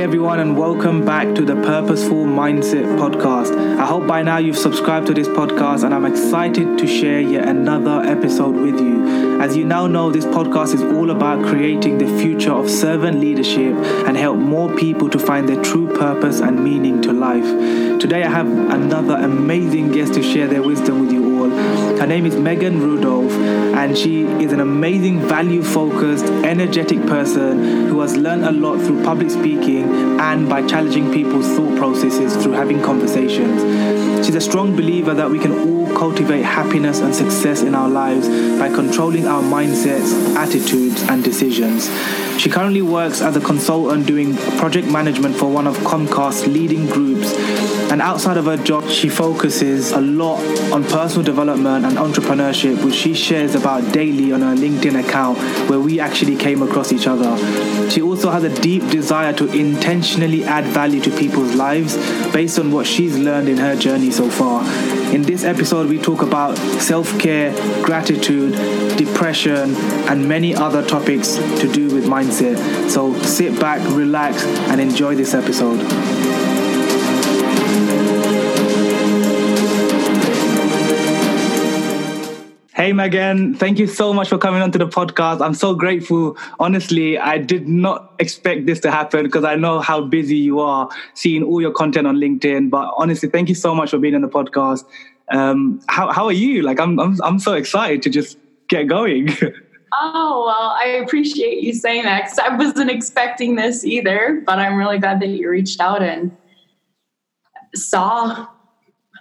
everyone, and welcome back to the Purposeful Mindset Podcast. I hope by now you've subscribed to this podcast, and I'm excited to share yet another episode with you. As you now know, this podcast is all about creating the future of servant leadership and help more people to find their true purpose and meaning to life. Today, I have another amazing guest to share their wisdom with you all. Her name is Meghann Rudolph, and she is an amazing, value focused, energetic person has learned a lot through public speaking and by challenging people's thought processes through having conversations. She's a strong believer that we can all cultivate happiness and success in our lives by controlling our mindsets, attitudes, and decisions. She currently works as a consultant doing project management for one of Comcast's leading groups. And outside of her job, she focuses a lot on personal development and entrepreneurship, which she shares about daily on her LinkedIn account, where we actually came across each other. She also has a deep desire to intentionally add value to people's lives based on what she's learned in her journey so far. In this episode, we talk about self care, gratitude, depression, and many other topics to do with mindset. So sit back, relax, and enjoy this episode. Hey, Meghann, thank you so much for coming onto the podcast. I'm so grateful. Honestly, I did not expect this to happen because I know how busy you are seeing all your content on LinkedIn. But honestly, thank you so much for being on the podcast. Um, how, how are you? Like, I'm, I'm, I'm so excited to just get going. Oh, well, I appreciate you saying that because I wasn't expecting this either, but I'm really glad that you reached out and saw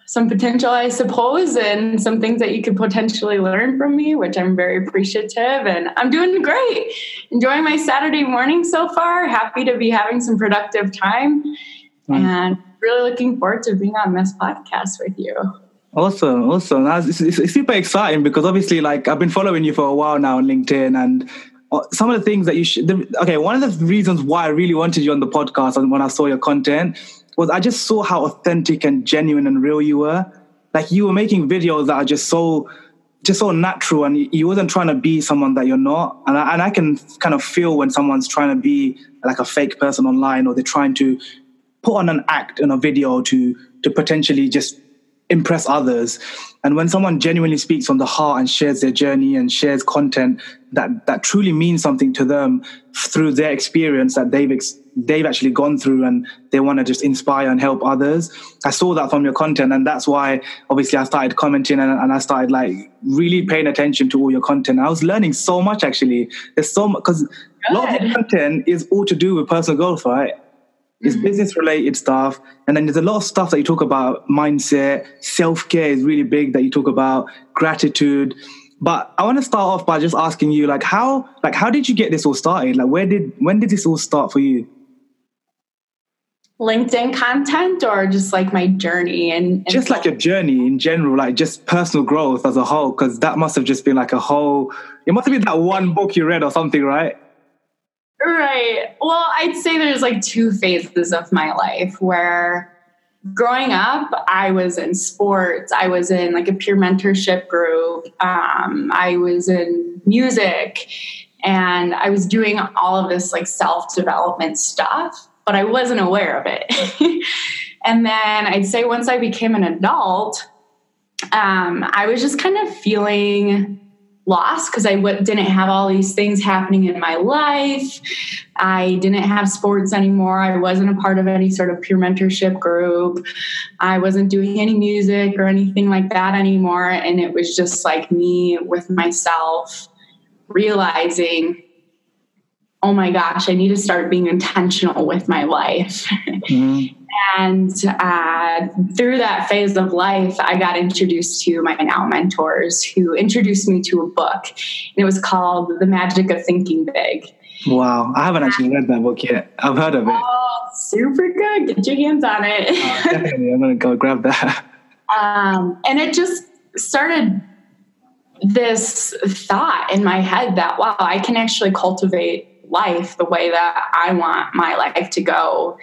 some potential, I suppose, and some things that you could potentially learn from me, which I'm very appreciative. And I'm doing great. Enjoying my Saturday morning so far. Happy to be having some productive time. Mm. And really looking forward to being on this podcast with you. Awesome, awesome. It's, it's, it's super exciting because obviously, like, I've been following you for a while now on LinkedIn, and uh, some of the things that you should. Okay, one of the reasons why I really wanted you on the podcast and when I saw your content was I just saw how authentic and genuine and real you were. Like you were making videos that are just so just so natural and you wasn't trying to be someone that you're not. And I, and I can kind of feel when someone's trying to be like a fake person online or they're trying to put on an act in a video to to potentially just impress others. And when someone genuinely speaks from the heart and shares their journey and shares content that that truly means something to them through their experience that they've ex- they've actually gone through and they want to just inspire and help others. I saw that from your content, and that's why obviously I started commenting and, and I started like really paying attention to all your content. I was learning so much actually. There's so much because a lot of your content is all to do with personal growth, right? It's mm-hmm. business related stuff. And then there's a lot of stuff that you talk about mindset, self care is really big that you talk about, gratitude. But I want to start off by just asking you, like, how, like, how did you get this all started? Like, where did, when did this all start for you? LinkedIn content or just like my journey and, and just like your journey in general, like just personal growth as a whole, because that must have just been like a whole. It must have been that one book you read or something, right? Right. Well, I'd say there's like two phases of my life where growing up, I was in sports, I was in like a peer mentorship group, um, I was in music, and I was doing all of this like self development stuff but I wasn't aware of it. and then I'd say once I became an adult, um, I was just kind of feeling lost because I w- didn't have all these things happening in my life. I didn't have sports anymore. I wasn't a part of any sort of peer mentorship group. I wasn't doing any music or anything like that anymore. And it was just like me with myself realizing oh my gosh, I need to start being intentional with my life. Mm-hmm. and uh, through that phase of life, I got introduced to my now mentors who introduced me to a book. And it was called The Magic of Thinking Big. Wow, I haven't actually read that book yet. I've heard of it. Oh, super good. Get your hands on it. uh, definitely. I'm going to go grab that. Um, and it just started this thought in my head that, wow, I can actually cultivate life the way that I want my life to go.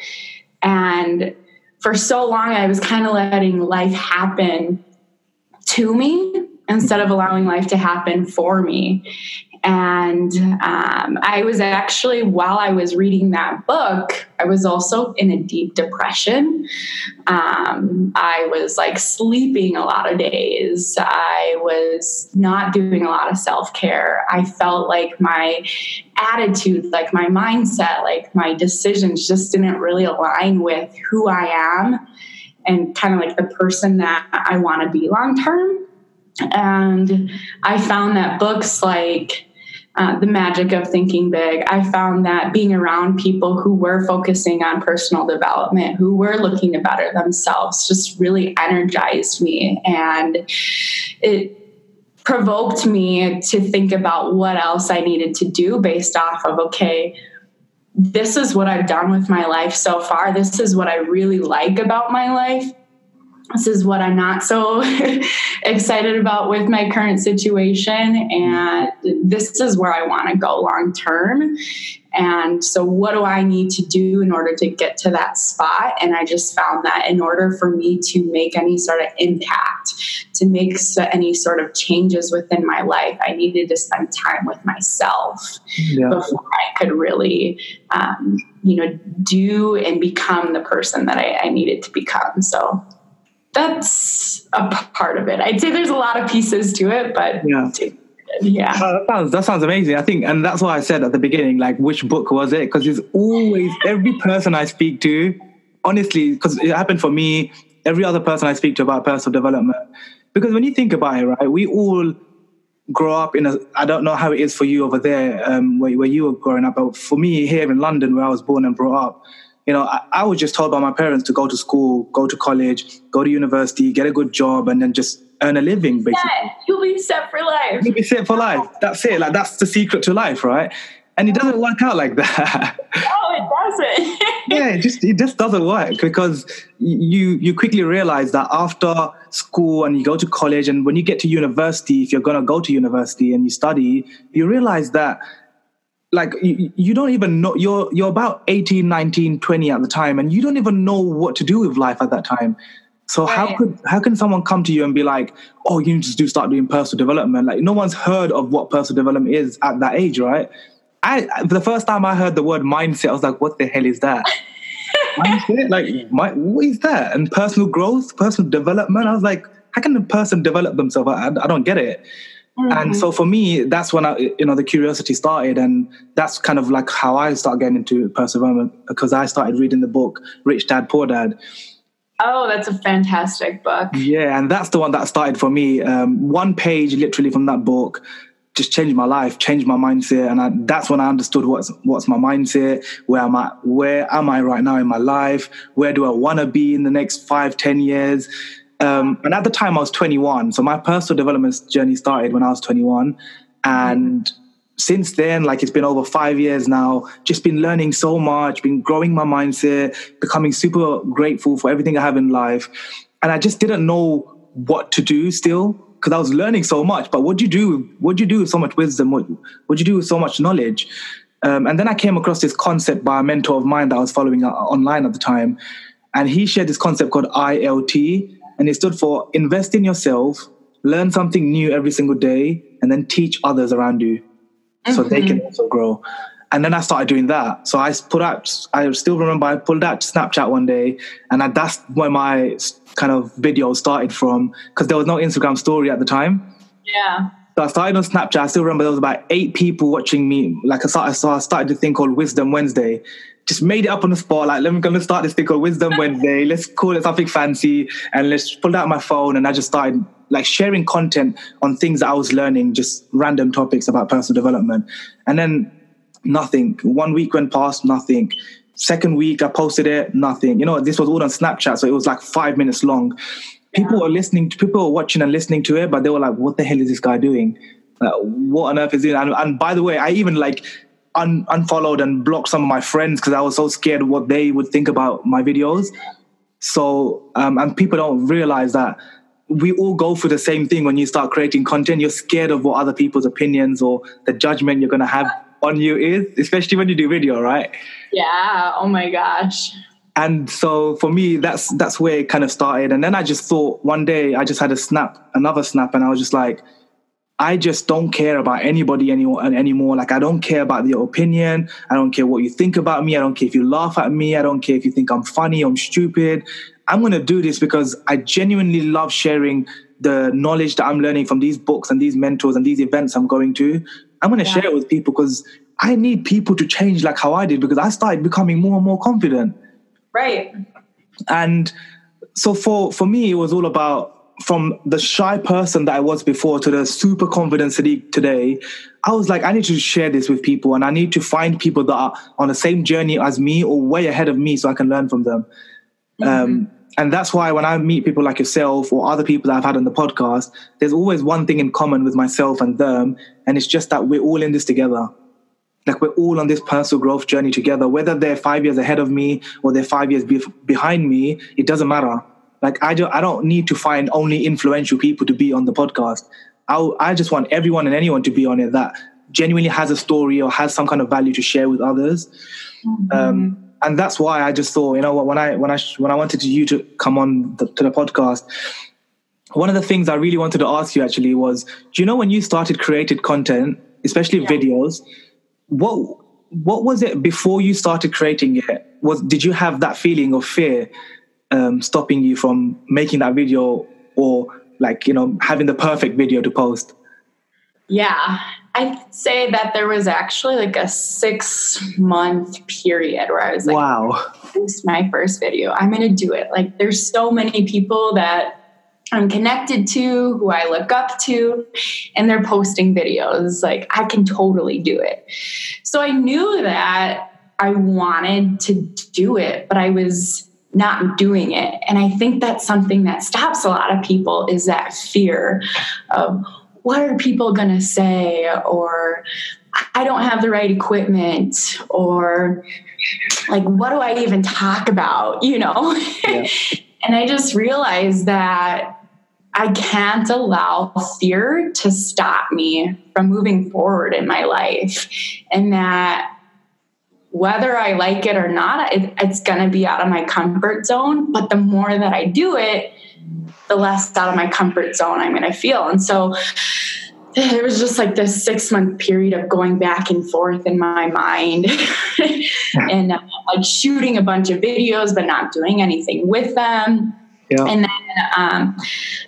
And for so long, I was kind of letting life happen to me instead of allowing life to happen for me. And um, I was actually, while I was reading that book, I was also in a deep depression. Um, I was like sleeping a lot of days. I was not doing a lot of self care. I felt like my attitude, like my mindset, like my decisions just didn't really align with who I am and kind of like the person that I want to be long term. And I found that books like uh, the magic of thinking big. I found that being around people who were focusing on personal development, who were looking to better themselves, just really energized me. And it provoked me to think about what else I needed to do based off of, okay, this is what I've done with my life so far. This is what I really like about my life this is what I'm not so excited about with my current situation. And this is where I want to go long term. And so, what do I need to do in order to get to that spot? And I just found that in order for me to make any sort of impact, to make any sort of changes within my life, I needed to spend time with myself yeah. before I could really, um, you know, do and become the person that I, I needed to become. So, that's a part of it. I'd say there's a lot of pieces to it, but yeah. Yeah. that, sounds, that sounds amazing. I think, and that's why I said at the beginning, like, which book was it? Because it's always every person I speak to, honestly, because it happened for me, every other person I speak to about personal development. Because when you think about it, right, we all grow up in a, I don't know how it is for you over there, um, where, where you were growing up, but for me here in London, where I was born and brought up, you know, I, I, was just told by my parents to go to school, go to college, go to university, get a good job, and then just earn a living. Basically, yeah, you'll be set for life. You'll be set for life. That's it. Like that's the secret to life, right? And it doesn't work out like that. No, it doesn't. yeah, it just it just doesn't work because you you quickly realize that after school and you go to college and when you get to university, if you're gonna go to university and you study, you realize that like you, you, don't even know you're you're about 18 19 20 at the time and you don't even know what to do with life at that time. So right. how could how can someone come to you and be like oh you need to do start doing personal development. Like no one's heard of what personal development is at that age right? I the first time i heard the word mindset i was like what the hell is that? Mindset? Like my, what is that? And personal growth personal development? I was like how can a person develop themselves? I, I don't get it Mm-hmm. And so for me, that's when I, you know, the curiosity started, and that's kind of like how I started getting into perseverance because I started reading the book Rich Dad Poor Dad. Oh, that's a fantastic book. Yeah, and that's the one that started for me. Um, one page, literally from that book, just changed my life, changed my mindset, and I, that's when I understood what's what's my mindset, where am I, where am I right now in my life, where do I want to be in the next five, ten years, um, and at the time, I was 21. So my personal development journey started when I was 21. And since then, like it's been over five years now, just been learning so much, been growing my mindset, becoming super grateful for everything I have in life. And I just didn't know what to do still because I was learning so much. But what do you do? What do you do with so much wisdom? What what do you do with so much knowledge? Um, and then I came across this concept by a mentor of mine that I was following uh, online at the time. And he shared this concept called ILT, and it stood for invest in yourself, learn something new every single day, and then teach others around you so mm-hmm. they can mm-hmm. also grow. And then I started doing that. So I put out, I still remember I pulled out Snapchat one day, and I, that's where my kind of video started from because there was no Instagram story at the time. Yeah. So I started on Snapchat. I still remember there was about eight people watching me. Like I started, so I started a thing called Wisdom Wednesday, just made it up on the spot. Like, let me gonna start this thing called Wisdom Wednesday. Let's call it something fancy, and let's pull out my phone and I just started like sharing content on things that I was learning, just random topics about personal development. And then nothing. One week went past, nothing. Second week, I posted it, nothing. You know, this was all on Snapchat, so it was like five minutes long. People were listening, to, people were watching and listening to it, but they were like, "What the hell is this guy doing? Uh, what on earth is it?" And, and by the way, I even like un- unfollowed and blocked some of my friends because I was so scared what they would think about my videos. So, um, and people don't realize that we all go through the same thing when you start creating content. You're scared of what other people's opinions or the judgment you're going to have on you is, especially when you do video, right? Yeah. Oh my gosh. And so for me, that's that's where it kind of started. And then I just thought one day I just had a snap, another snap, and I was just like, I just don't care about anybody anymore. Anymore, like I don't care about your opinion. I don't care what you think about me. I don't care if you laugh at me. I don't care if you think I'm funny. I'm stupid. I'm gonna do this because I genuinely love sharing the knowledge that I'm learning from these books and these mentors and these events I'm going to. I'm gonna yeah. share it with people because I need people to change like how I did because I started becoming more and more confident. Right. And so for for me, it was all about from the shy person that I was before to the super confident Sadiq today, I was like, I need to share this with people and I need to find people that are on the same journey as me or way ahead of me so I can learn from them. Mm-hmm. Um, and that's why when I meet people like yourself or other people that I've had on the podcast, there's always one thing in common with myself and them. And it's just that we're all in this together. Like we're all on this personal growth journey together. Whether they're five years ahead of me or they're five years be- behind me, it doesn't matter like I don't, I don't need to find only influential people to be on the podcast. I, I just want everyone and anyone to be on it that genuinely has a story or has some kind of value to share with others. Mm-hmm. Um, and that's why I just thought, you know, when I when I when I wanted you to come on the, to the podcast, one of the things I really wanted to ask you actually was, do you know when you started created content, especially yeah. videos, what what was it before you started creating it? Was did you have that feeling of fear um, stopping you from making that video or like you know having the perfect video to post? Yeah. I'd say that there was actually like a six month period where i was like wow. This is my first video. I'm gonna do it. Like there's so many people that i'm connected to who i look up to and they're posting videos. Like i can totally do it. So i knew that i wanted to do it but i was not doing it. And I think that's something that stops a lot of people is that fear of what are people going to say or I don't have the right equipment or like what do I even talk about, you know? Yeah. and I just realized that I can't allow fear to stop me from moving forward in my life and that whether I like it or not, it, it's going to be out of my comfort zone. But the more that I do it, the less out of my comfort zone I'm going to feel. And so it was just like this six month period of going back and forth in my mind and uh, like shooting a bunch of videos, but not doing anything with them. Yeah. And then um,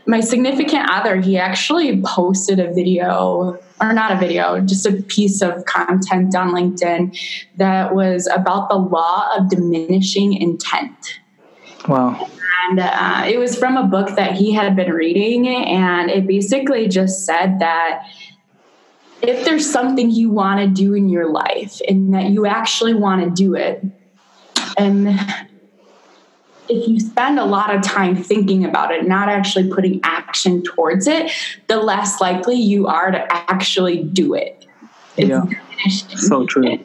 my significant other, he actually posted a video, or not a video, just a piece of content on LinkedIn that was about the law of diminishing intent. Wow. And uh, it was from a book that he had been reading, and it basically just said that if there's something you want to do in your life and that you actually want to do it, and if you spend a lot of time thinking about it, not actually putting action towards it, the less likely you are to actually do it. It's yeah. So true.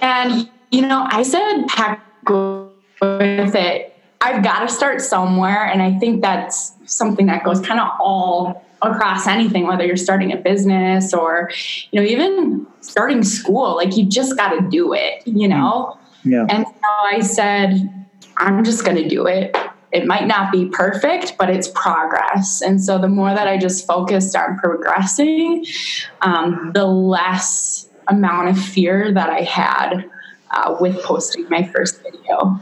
And, you know, I said heck with it. I've got to start somewhere. And I think that's something that goes kind of all across anything, whether you're starting a business or, you know, even starting school. Like you just got to do it, you know? Yeah. And so I said, I'm just going to do it. It might not be perfect, but it's progress. And so the more that I just focused on progressing, um, the less amount of fear that I had uh, with posting my first video.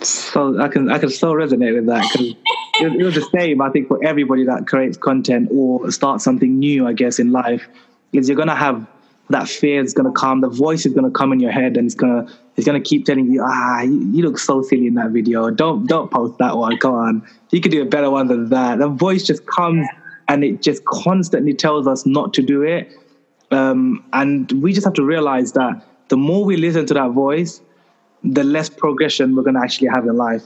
So I can I can so resonate with that because it, was the same. I think for everybody that creates content or starts something new, I guess in life, is you're gonna have that fear is going to come. The voice is going to come in your head, and it's going to going to keep telling you, ah, you, you, look so silly in that video. Don't don't post that one. Come on, you could do a better one than that. The voice just comes and it just constantly tells us not to do it. Um, and we just have to realize that the more we listen to that voice, the less progression we're going to actually have in life.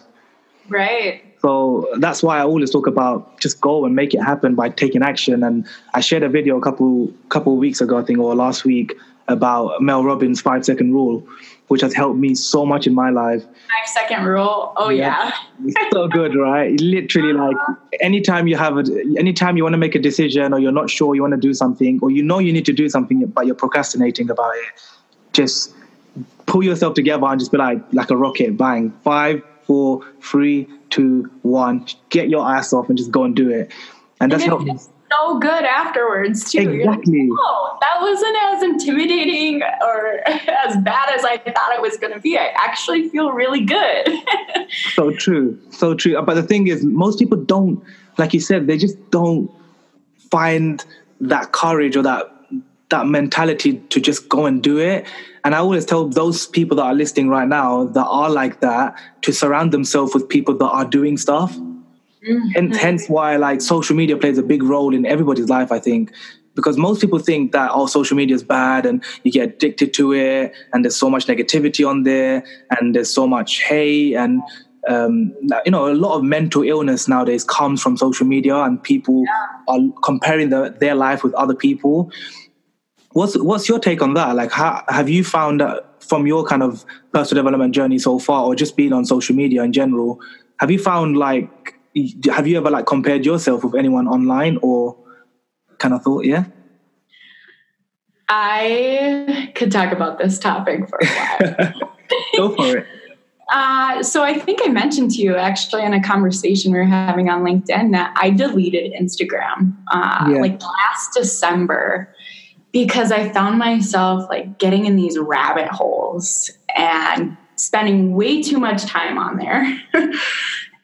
Right. So that's why I always talk about just go and make it happen by taking action. And I shared a video a couple couple of weeks ago, I think, or last week, about Mel Robbins' five second rule, which has helped me so much in my life. Five second rule. Oh yeah. yeah. so good, right? Literally like anytime you have a anytime you want to make a decision or you're not sure you want to do something or you know you need to do something but you're procrastinating about it, just pull yourself together and just be like like a rocket, bang. Five, four, three, two, one. Get your ass off and just go and do it. And that's helped me. So good afterwards too. Exactly. Like, oh, that wasn't as intimidating or as bad as I thought it was going to be. I actually feel really good. so true, so true. Uh, but the thing is, most people don't, like you said, they just don't find that courage or that that mentality to just go and do it. And I always tell those people that are listening right now that are like that to surround themselves with people that are doing stuff. Mm-hmm. Hence, hence why like social media plays a big role in everybody's life, I think. Because most people think that oh social media is bad and you get addicted to it and there's so much negativity on there and there's so much hate and um, you know, a lot of mental illness nowadays comes from social media, and people yeah. are comparing the, their life with other people. What's what's your take on that? Like, how, have you found that from your kind of personal development journey so far, or just being on social media in general? Have you found like, have you ever like compared yourself with anyone online, or kind of thought, yeah? I could talk about this topic for a while. Go for it. Uh, so I think I mentioned to you actually in a conversation we were having on LinkedIn that I deleted Instagram uh, yeah. like last December because I found myself like getting in these rabbit holes and spending way too much time on there.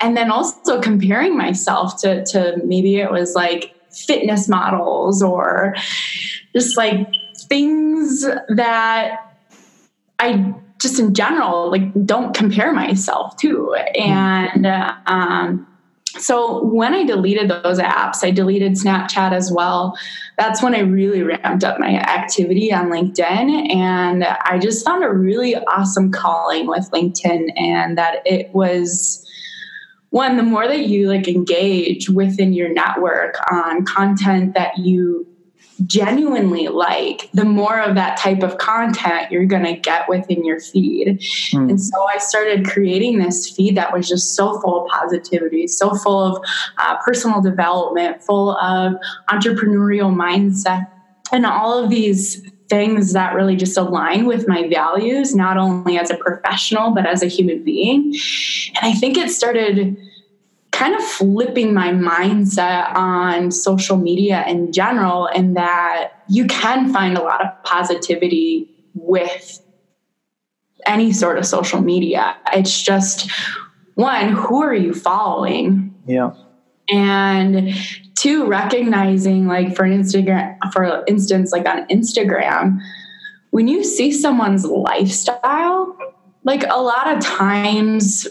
and then also comparing myself to, to maybe it was like fitness models or just like things that I just in general like don't compare myself to. And um, so when I deleted those apps, I deleted Snapchat as well. That's when I really ramped up my activity on LinkedIn. And I just found a really awesome calling with LinkedIn, and that it was one, the more that you like engage within your network on content that you genuinely like, the more of that type of content you're going to get within your feed. Mm. And so I started creating this feed that was just so full of positivity, so full of uh, personal development, full of entrepreneurial mindset, and all of these things that really just align with my values, not only as a professional, but as a human being. And I think it started kind of flipping my mindset on social media in general, and that you can find a lot of positivity with any sort of social media. It's just one, who are you following? Yeah. And two, recognizing like for an Instagram, for instance, like on Instagram, when you see someone's lifestyle, like a lot of times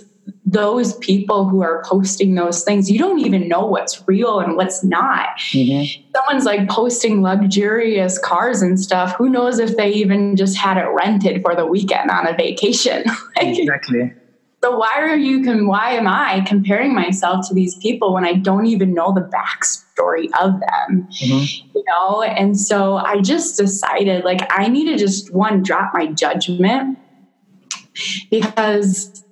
those people who are posting those things, you don't even know what's real and what's not. Mm-hmm. Someone's like posting luxurious cars and stuff. Who knows if they even just had it rented for the weekend on a vacation? like, exactly. So why are you? Can Why am I comparing myself to these people when I don't even know the backstory of them? Mm-hmm. You know, and so I just decided like I need to just one drop my judgment because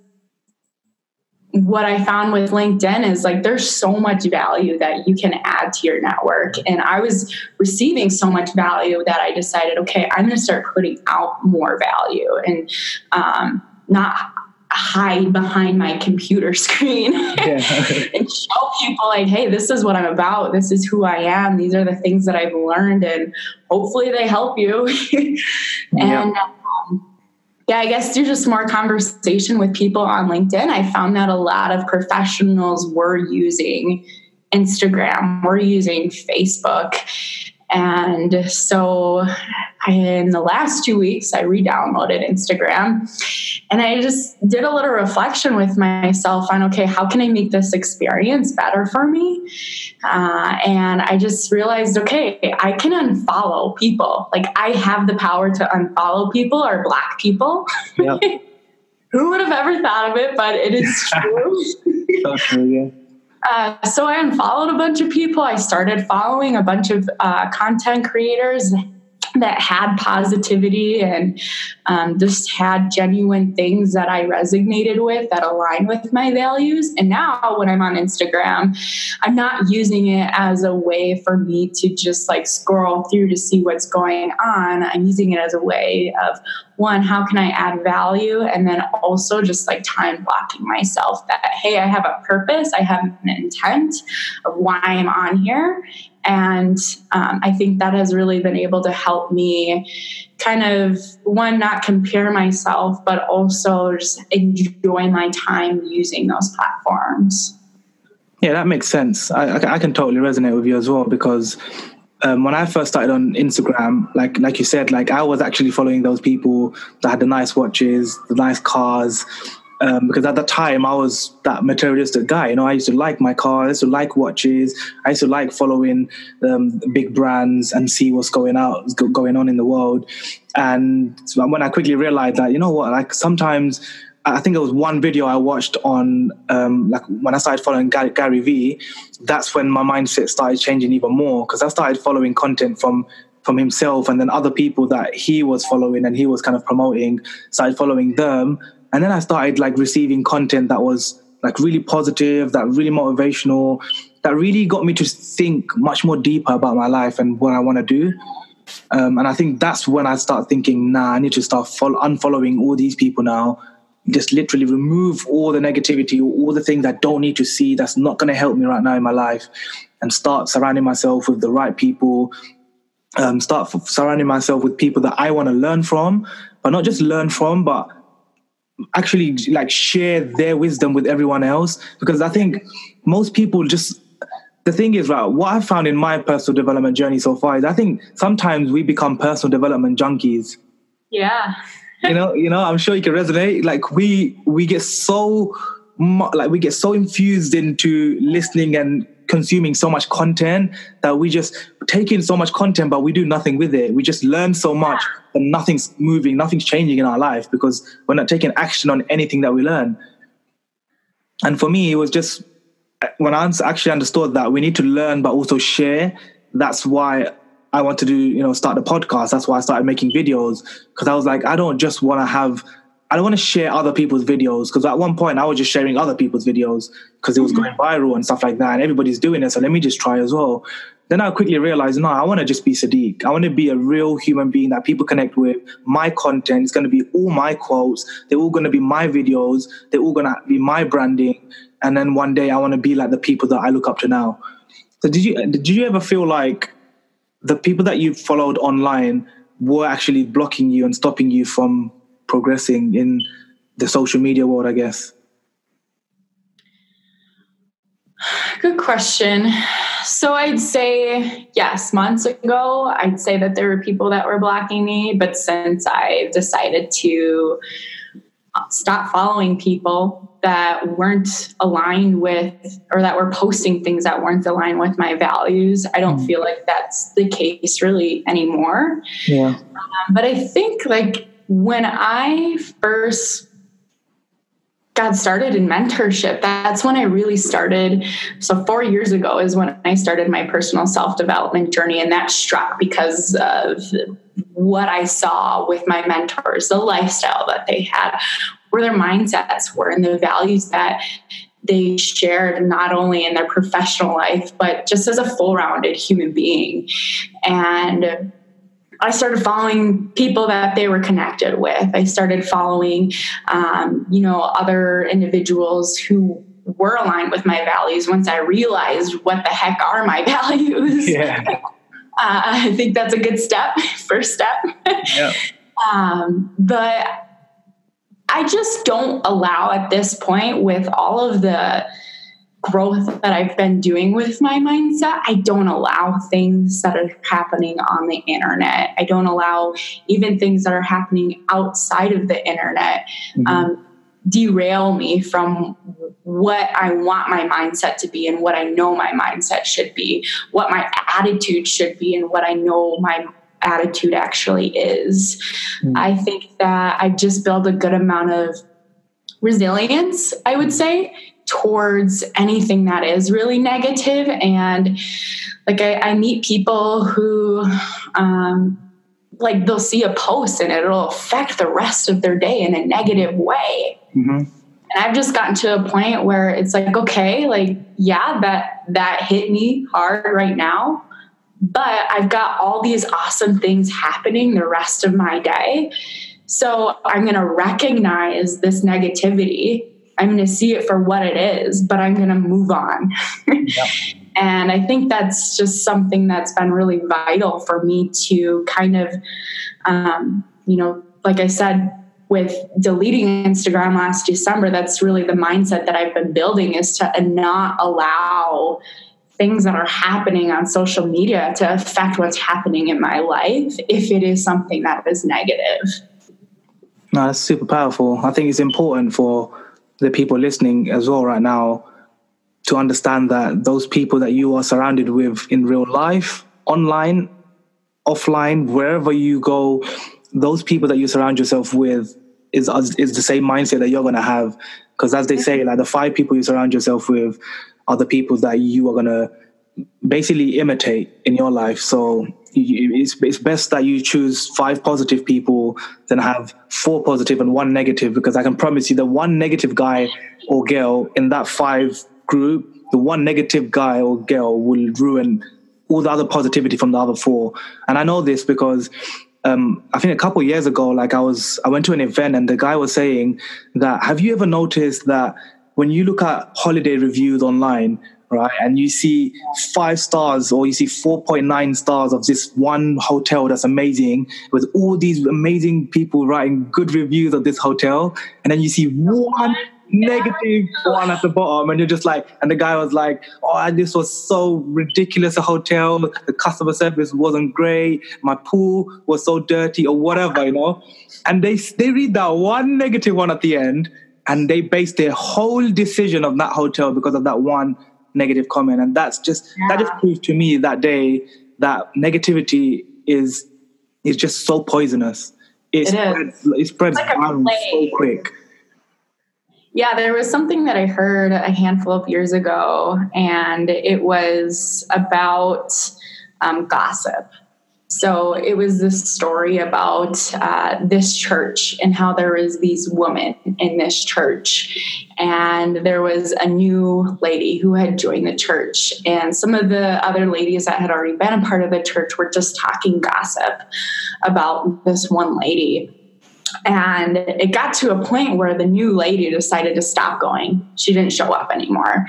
what I found with LinkedIn is like there's so much value that you can add to your network. And I was receiving so much value that I decided, okay, I'm going to start putting out more value and um, not hide behind my computer screen yeah. and show people like hey this is what i'm about. This is who i am. These are the things that i've learned and hopefully they help you. And yeah yeah, I guess through just more conversation with people on LinkedIn, I found that a lot of professionals were using Instagram, were using Facebook. And so I, in the last two weeks, I re downloaded Instagram and I just did a little reflection with myself on okay, how can I make this experience better for me? Uh, and I just realized okay, I can unfollow people. Like I have the power to unfollow people or block people. Yep. Who would have ever thought of it? But it is true. so true, yeah. Uh, so I unfollowed a bunch of people. I started following a bunch of uh, content creators that had positivity and um, just had genuine things that I resonated with that align with my values. And now when I'm on Instagram, I'm not using it as a way for me to just like scroll through to see what's going on. I'm using it as a way of one, how can I add value? And then also just like time blocking myself that, hey, I have a purpose, I have an intent of why I'm on here. And um, I think that has really been able to help me kind of, one, not compare myself, but also just enjoy my time using those platforms. Yeah, that makes sense. I, I, can totally resonate with you as well because um, when I first started on Instagram, like like you said, like I was actually following those people that had the nice watches, the nice cars, um, because at that time I was that materialistic guy. You know, I used to like my car, I used to like watches, I used to like following um, big brands and see what's going out, going on in the world. And when I quickly realized that, you know what, like sometimes I think it was one video I watched on um, like when I started following Gary, Gary Vee. That's when my mindset started changing even more because I started following content from from himself and then other people that he was following and he was kind of promoting. Started following them, and then I started like receiving content that was like really positive, that really motivational, that really got me to think much more deeper about my life and what I want to do. Um, and I think that's when I start thinking, nah, I need to start follow- unfollowing all these people now. Just literally remove all the negativity, all the things I don't need to see that's not going to help me right now in my life, and start surrounding myself with the right people. Um, start f- surrounding myself with people that I want to learn from, but not just learn from, but actually like share their wisdom with everyone else because i think most people just the thing is right what i found in my personal development journey so far is i think sometimes we become personal development junkies. Yeah. You know you know i'm sure you can resonate. Like we we get so like we get so infused into listening and consuming so much content that we just take in so much content, but we do nothing with it. We just learn so much, but nothing's moving, nothing's changing in our life because we're not taking action on anything that we learn. And for me, it was just when I actually understood that we need to learn, but also share. That's why I want to do, you know, start the podcast. That's why I started making videos because I was like, I don't just want to have I don't want to share other people's videos because at one point I was just sharing other people's videos because it was mm-hmm. going viral and stuff like that, and everybody's doing it. So let me just try as well. Then I quickly realized, no, I want to just be Sadiq. I want to be a real human being that people connect with. My content is going to be all my quotes. They're all going to be my videos. They're all going to be my branding. And then one day I want to be like the people that I look up to now. So did you did you ever feel like the people that you followed online were actually blocking you and stopping you from progressing in the social media world, I guess? Good question. So I'd say yes, months ago, I'd say that there were people that were blocking me, but since I decided to stop following people that weren't aligned with or that were posting things that weren't aligned with my values, I don't mm. feel like that's the case really anymore. Yeah. Um, but I think like when I first got started in mentorship, that's when I really started. So, four years ago is when I started my personal self development journey, and that struck because of what I saw with my mentors, the lifestyle that they had, where their mindsets were, and the values that they shared not only in their professional life, but just as a full rounded human being. And I started following people that they were connected with. I started following, um, you know, other individuals who were aligned with my values once I realized what the heck are my values. Yeah. uh, I think that's a good step, first step. Yeah. um, but I just don't allow at this point with all of the growth that I've been doing with my mindset, I don't allow things that are happening on the internet. I don't allow even things that are happening outside of the internet mm-hmm. um, derail me from what I want my mindset to be and what I know my mindset should be, what my attitude should be, and what I know my attitude actually is. Mm-hmm. I think that I just build a good amount of resilience, I would say, towards anything that is really negative. And like i, I meet people who um, like they'll see a post and it'll affect the rest of their day in a negative way. Mm-hmm. and i've just gotten to a point where it's like okay like yeah that that hit me hard right now but i've got all these awesome things happening the rest of my day. So i'm going to recognize this negativity I'm going to see it for what it is, but I'm going to move on. And I think that's just something that's been really vital for me to kind of, um, you know, like I said, with deleting Instagram last December, that's really the mindset that I've been building is to not allow things that are happening on social media to affect what's happening in my life if it is something that is negative. No, that's super powerful. I think it's important for the people listening as well right now to understand that those people that you are surrounded with in real life, online, offline, wherever you go, those people that you surround yourself with is is the same mindset that you're going to have. Because as they say, like the five people you surround yourself with are the people that you are going to basically imitate in your life. So it's, it's best that you choose five positive people than have four positive and one negative because I can promise you the one negative guy or girl in that five group, the one negative guy or girl will ruin all the other positivity from the other four. And I know this because um, I think a couple years ago, like I was, I went to an event and the guy was saying that, have you ever noticed that when you look at holiday reviews online, right, and you see five stars or you see 4.9 stars of this one hotel that's amazing with all these amazing people writing good reviews of this hotel, and then you see one negative one at the bottom, and you're just like, and the guy was like, "Oh, this was so ridiculous a hotel. The customer service wasn't great. My pool was so dirty, or whatever, you know." And they they read that one negative one at the end, and they base their whole decision of that hotel because of that one negative comment, and that's just yeah. that just proved to me that day that negativity is is just so poisonous. It, it spreads, it spreads like so quick. Yeah, there was something that I heard a handful of years ago, and it was about um, gossip. So it was this story about uh, this church and how there was these women in this church, and there was a new lady who had joined the church, and some of the other ladies that had already been a part of the church were just talking gossip about this one lady and it got to a point where the new lady decided to stop going. She didn't show up anymore.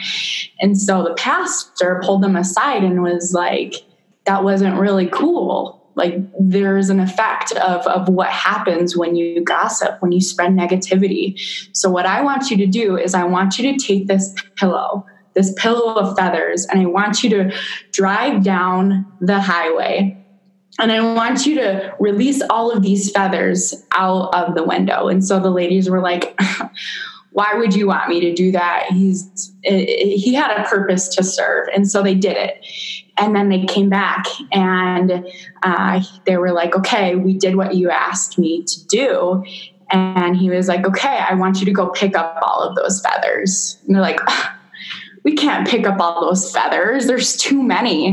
And so the pastor pulled them aside and was like, that wasn't really cool. Like there's an effect of, of what happens when you gossip, when you spread negativity. So what I want you to do is I want you to take this pillow, this pillow of feathers, and I want you to drive down the highway and I want you to release all of these feathers out of the window. And so the ladies were like, why would you want me to do that? He's he had a purpose to serve, and so they did it. And then they came back and uh, they were like, "Okay, we did what you asked me to do." And he was like, "Okay, I want you to go pick up all of those feathers." And they're like we can't pick up all those feathers. There's too many.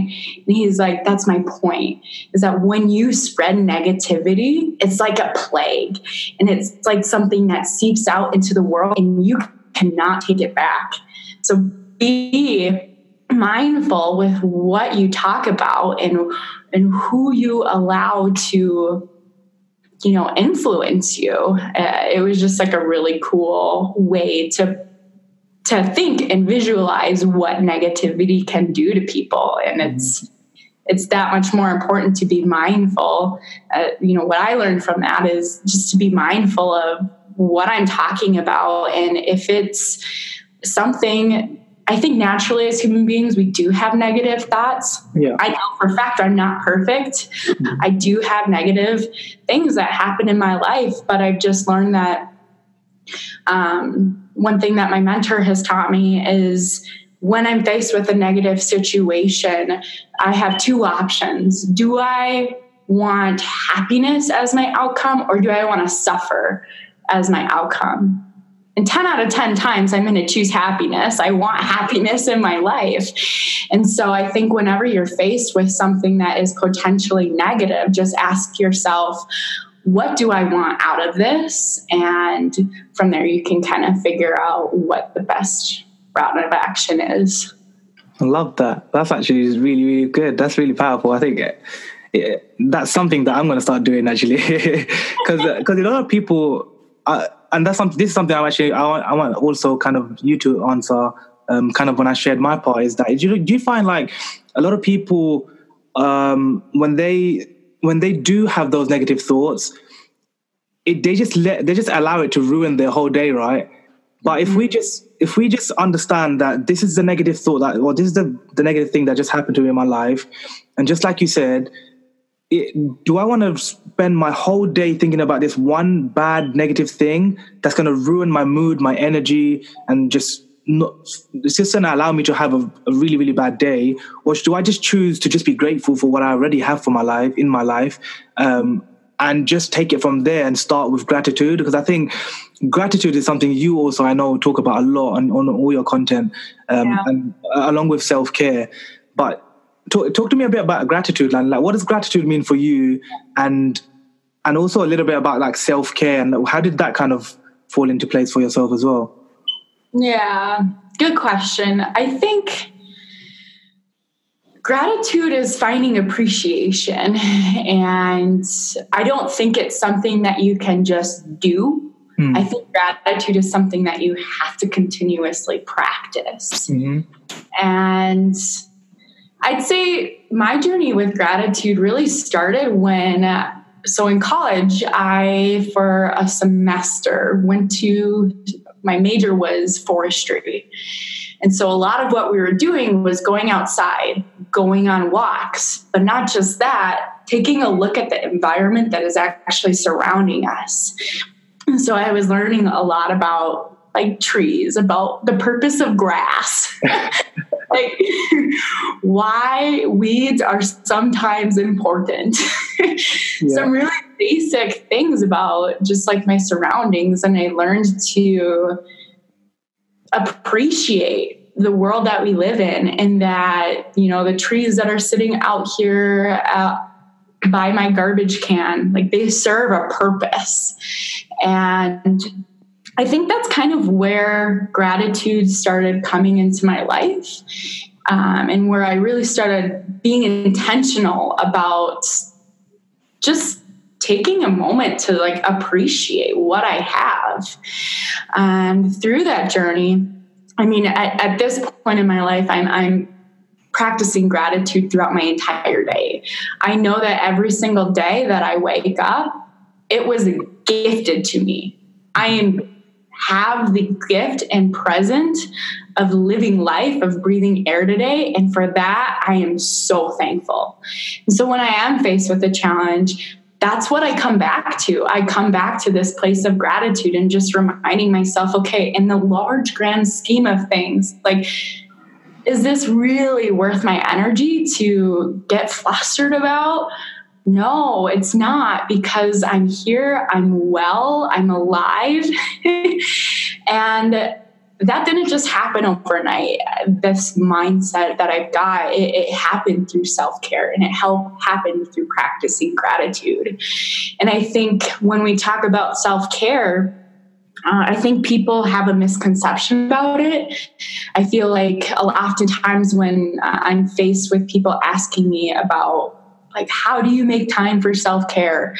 And he's like, that's my point is that when you spread negativity, it's like a plague and it's like something that seeps out into the world and you cannot take it back. So be mindful with what you talk about and and who you allow to you know influence you. Uh, it was just like a really cool way to to think and visualize what negativity can do to people. And mm-hmm. it's it's that much more important to be mindful. Uh, you know what i learned from that is just to be mindful of what i'm talking about. And if it's something i think naturally as human beings we do have negative thoughts yeah. i know for a fact i'm not perfect mm-hmm. i do have negative things that happen in my life but i've just learned that um, one thing that my mentor has taught me is when I'm faced with a negative situation, I have two options. Do I want happiness as my outcome or do I want to suffer as my outcome? And 10 out of 10 times, I'm going to choose happiness. I want happiness in my life. And so I think whenever you're faced with something that is potentially negative, just ask yourself, what do I want out of this? And from there, you can kind of figure out what the best route of action is. I love that. That's actually really, really good. That's really powerful. I think it, that's something that I'm going to start doing actually, because because a lot of people, uh, and that's something. This is something I'm actually I want, I want also kind of you to answer um, kind of when I shared my part is that do you, do you find like a lot of people um, when they when they do have those negative thoughts, it, they just let they just allow it to ruin their whole day, right? But if we mm-hmm. just if we just understand that this is the negative thought that well this is the, the negative thing that just happened to me in my life, and just like you said, it, do I want to spend my whole day thinking about this one bad negative thing that's going to ruin my mood, my energy, and just not, it's just going to allow me to have a, a, really, really bad day? Or do I just choose to just be grateful for what I already have for my life, in my life, um, and just take it from there and start with gratitude? Because I think gratitude is something you also, I know, talk about a lot on, on all your content, um, yeah. and uh, along with self care. But talk, talk to me a bit about gratitude, and like, what does gratitude mean for you? And and also a little bit about like self care and how did that kind of fall into place for yourself as well? Yeah, good question. I think gratitude is finding appreciation. And I don't think it's something that you can just do. Mm. I think gratitude is something that you have to continuously practice. Mm-hmm. And I'd say my journey with gratitude really started when, uh, so in college, I, for a semester, went to my major was forestry. And so a lot of what we were doing was going outside, going on walks, but not just that, taking a look at the environment that is actually surrounding us. And so I was learning a lot about like trees, about the purpose of grass. like why weeds are sometimes important. yeah. Some really basic things about just like my surroundings. And I learned to appreciate the world that we live in and that, you know, the trees that are sitting out here uh, by my garbage can, like they serve a purpose. And I think that's kind of where gratitude started coming into my life um, and where I really started being intentional about just taking a moment to like appreciate what I have. And through that journey, I mean, at, at this point in my life, I'm, I'm practicing gratitude throughout my entire day. I know that every single day that I wake up, it was gifted to me. I am have the gift and present of living life, of breathing air today. And for that, I am so thankful. And so when I am faced with a challenge, that's what I come back to. I come back to this place of gratitude and just reminding myself, okay, in the large grand scheme of things, like, is this really worth my energy to get flustered about? No, it's not because I'm here, I'm well, I'm alive. and that didn't just happen overnight. This mindset that I've got, it, it happened through self care and it helped happen through practicing gratitude. And I think when we talk about self care, uh, I think people have a misconception about it. I feel like oftentimes when uh, I'm faced with people asking me about like, how do you make time for self care?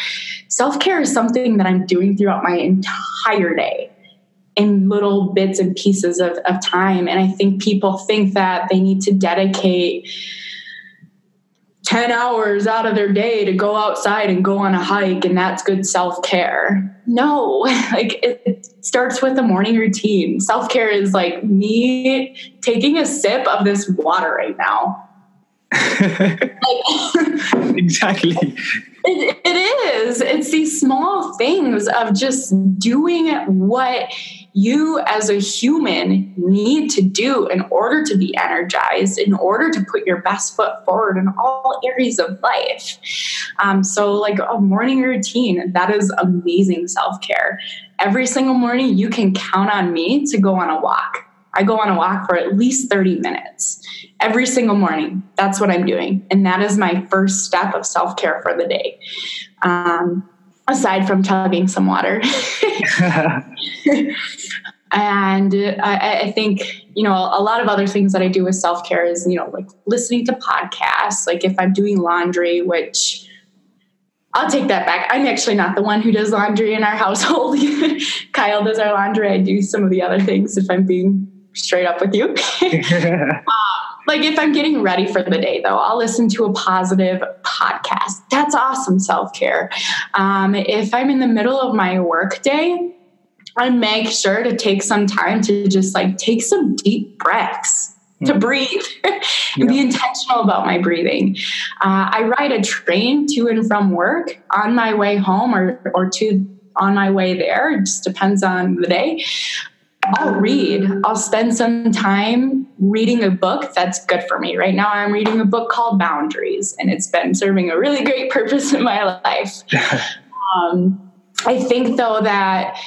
Self care is something that I'm doing throughout my entire day in little bits and pieces of, of time. And I think people think that they need to dedicate 10 hours out of their day to go outside and go on a hike and that's good self-care no like it starts with a morning routine self-care is like me taking a sip of this water right now exactly. It, it is. It's these small things of just doing what you as a human need to do in order to be energized, in order to put your best foot forward in all areas of life. Um, so, like a morning routine, that is amazing self care. Every single morning, you can count on me to go on a walk. I go on a walk for at least 30 minutes every single morning. That's what I'm doing. And that is my first step of self care for the day. Um, aside from chugging some water. and I, I, think, you know, a lot of other things that I do with self care is, you know, like listening to podcasts, like if I'm doing laundry, which I'll take that back. I'm actually not the one who does laundry in our household. Kyle does our laundry. I do some of the other things if I'm being straight up with you. like if I'm getting ready for the day, though, I'll listen to a positive podcast. That's awesome self care. Um, if I'm in the middle of my work day, I make sure to take some time to just like take some deep breaths to mm. breathe and be intentional about my breathing. Uh, I ride a train to and from work on my way home or, or to on my way there. It just depends on the day. I'll read. I'll spend some time reading a book that's good for me. Right now, I'm reading a book called Boundaries, and it's been serving a really great purpose in my life. um, I think, though, that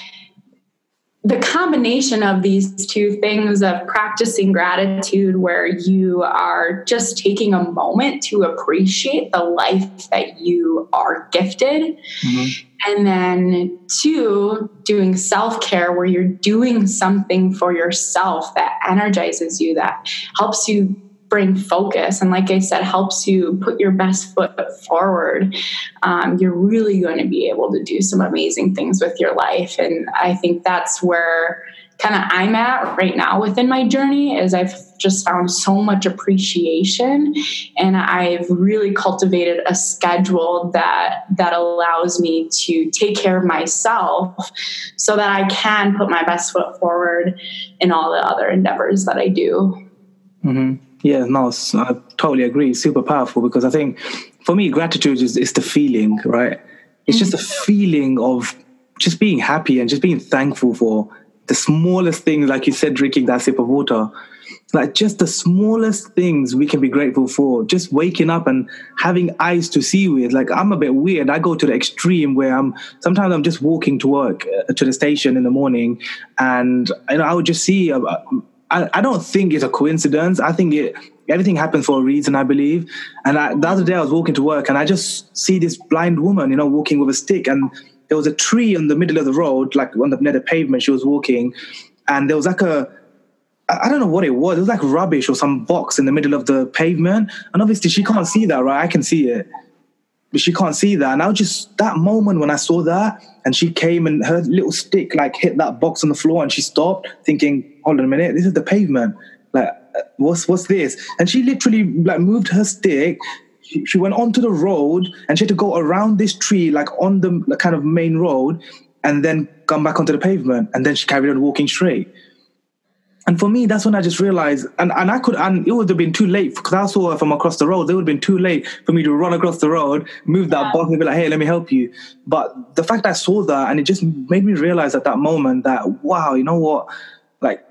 the combination of these two things of practicing gratitude where you are just taking a moment to appreciate the life that you are gifted mm-hmm. and then two doing self-care where you're doing something for yourself that energizes you that helps you bring focus and like i said helps you put your best foot forward um, you're really going to be able to do some amazing things with your life and i think that's where kind of i'm at right now within my journey is i've just found so much appreciation and i've really cultivated a schedule that that allows me to take care of myself so that i can put my best foot forward in all the other endeavors that i do mm-hmm. Yeah, no, I totally agree. Super powerful because I think for me, gratitude is, is the feeling, right? It's just a mm-hmm. feeling of just being happy and just being thankful for the smallest things, like you said, drinking that sip of water. Like just the smallest things we can be grateful for. Just waking up and having eyes to see with. Like I'm a bit weird. I go to the extreme where I'm sometimes I'm just walking to work uh, to the station in the morning, and you know I would just see. A, I, I don't think it's a coincidence. I think it everything happens for a reason, I believe. And I, the other day I was walking to work and I just see this blind woman, you know, walking with a stick. And there was a tree in the middle of the road, like on the near the pavement. She was walking, and there was like a I don't know what it was. It was like rubbish or some box in the middle of the pavement. And obviously she can't see that, right? I can see it. But she can't see that. And I was just that moment when I saw that and she came and her little stick like hit that box on the floor and she stopped thinking, hold on a minute, this is the pavement. Like, uh, what's what's this? And she literally like moved her stick. She, she went onto the road and she had to go around this tree, like on the, kind of main road, and then come back onto the pavement. And then she carried on walking straight. And for me, that's when I just realized, and, and I could, and it would have been too late because I saw her from across the road. It would have been too late for me to run across the road, move that yeah. box, and be like, "Hey, let me help you." But the fact I saw that, and it just made me realize at that moment that, wow, you know what? Like,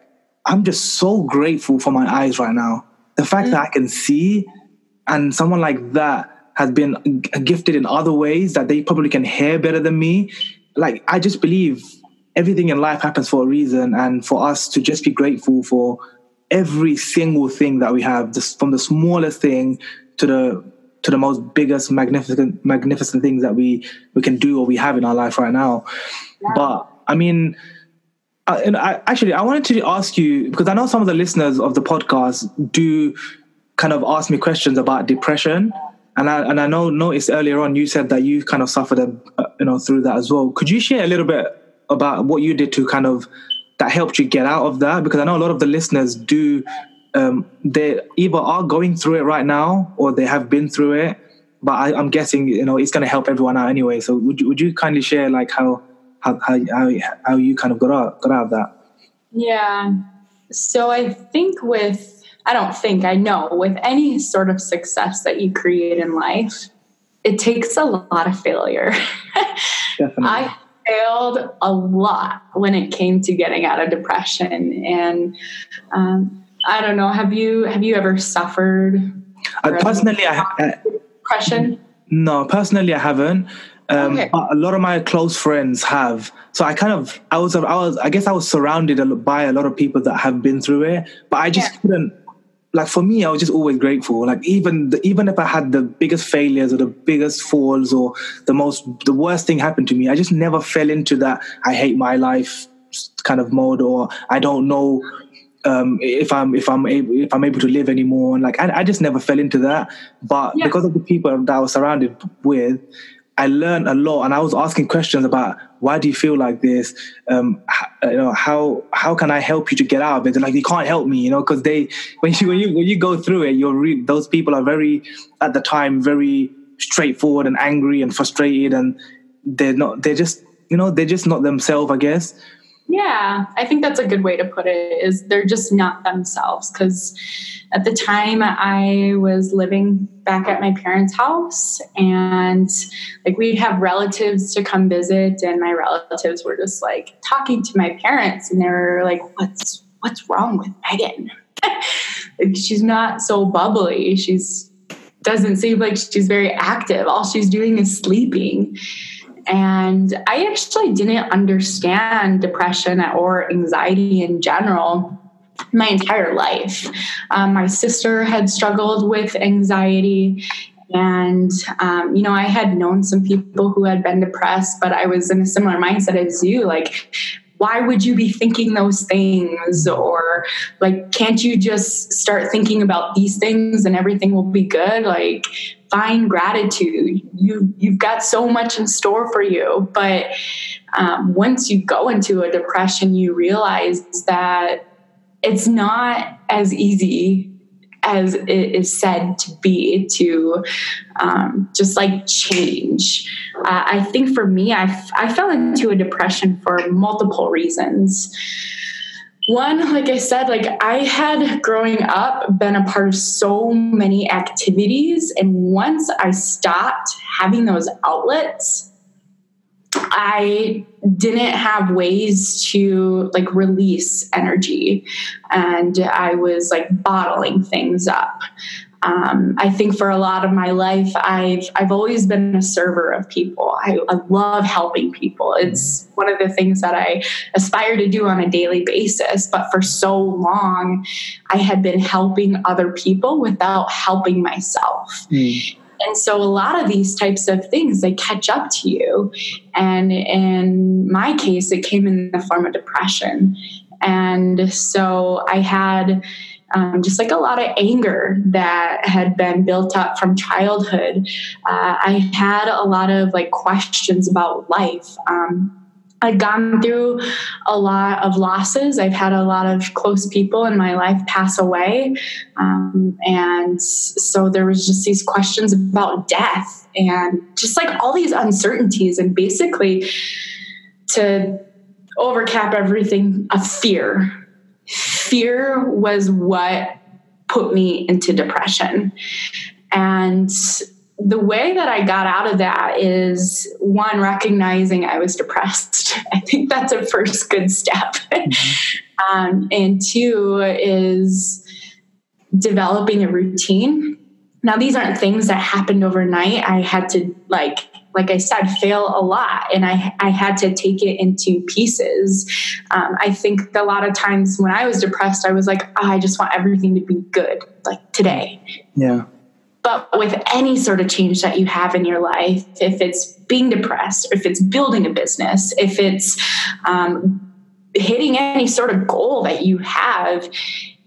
I'm just so grateful for my eyes right now. The fact mm. that I can see, and someone like that has been gifted in other ways that they probably can hear better than me. Like I just believe everything in life happens for a reason, and for us to just be grateful for every single thing that we have, just from the smallest thing to the to the most biggest magnificent magnificent things that we we can do or we have in our life right now. Yeah. But I mean and I, actually, I wanted to ask you because I know some of the listeners of the podcast do kind of ask me questions about depression, and I and I know noticed earlier on you said that you kind of suffered, a, uh, you know, through that as well. Could you share a little bit about what you did to kind of that helped you get out of that? Because I know a lot of the listeners do. Um, they either are going through it right now or they have been through it, but I, I'm guessing you know it's going to help everyone out anyway. So would you, would you kindly share like how how how how, you kind of got out got out of that? Yeah. So I think with I don't think I know with any sort of success that you create in life, it takes a lot of failure. Definitely. I failed a lot when it came to getting out of depression, and um, I don't know. Have you have you ever suffered? Uh, personally, I, I depression. No, personally, I haven't. Um, okay. a lot of my close friends have. So I kind of, I was, I was, I guess I was surrounded by a lot of people that have been through it, but I just yeah. couldn't. Like for me, I was just always grateful. Like even the, even if I had the biggest failures or the biggest falls or the most the worst thing happened to me, I just never fell into that. I hate my life kind of mode or I don't know um, if I'm if I'm able if I'm able to live anymore. And like I, I just never fell into that. But yeah. because of the people that I was surrounded with, I learned a lot, and I was asking questions about why do you feel like this? Um, you know, how how can I help you to get out of it? And like, you can't help me, you know, because they when you when you when you go through it, you're re- those people are very at the time very straightforward and angry and frustrated, and they're not they're just you know they're just not themselves, I guess. Yeah, I think that's a good way to put it is they're just not themselves cuz at the time I was living back at my parents' house and like we'd have relatives to come visit and my relatives were just like talking to my parents and they were like what's what's wrong with Meghann? like she's not so bubbly. She's doesn't seem like she's very active. All she's doing is sleeping. And I actually didn't understand depression or anxiety in general my entire life. Um, my sister had struggled with anxiety. And, um, you know, I had known some people who had been depressed, but I was in a similar mindset as you. Like, why would you be thinking those things or like can't you just start thinking about these things and everything will be good like find gratitude you you've got so much in store for you but um, once you go into a depression you realize that it's not as easy as it is said to be to um, just like change. Uh, I think for me, I, f- I fell into a depression for multiple reasons. One, like I said, like I had growing up been a part of so many activities. And once I stopped having those outlets, I didn't have ways to like release energy and I was like bottling things up. Um, I think for a lot of my life, I've I've always been a server of people. I, I, love helping people. It's one of the things that I aspire to do on a daily basis. But for so long, I had been helping other people without helping myself. Mm. And so a lot of these types of things they catch up to you. And in my case, it came in the form of depression. And so I had um, just like a lot of anger that had been built up from childhood. Uh, I had a lot of like questions about life. Um, I'd gone through a lot of losses. I've had a lot of close people in my life pass away. Um, and so there was just these questions about death and just like all these uncertainties. And basically, to overcap everything, a fear. Fear was what put me into depression. And the way that I got out of that is one, recognizing I was depressed. I think that's a first good step. Mm-hmm. um, and two is developing a routine. Now, these aren't things that happened overnight. I had to, like, like I said, fail a lot, and I I had to take it into pieces. Um, I think a lot of times when I was depressed, I was like, oh, I just want everything to be good, like today. Yeah but with any sort of change that you have in your life, if it's being depressed, if it's building a business, if it's um, hitting any sort of goal that you have,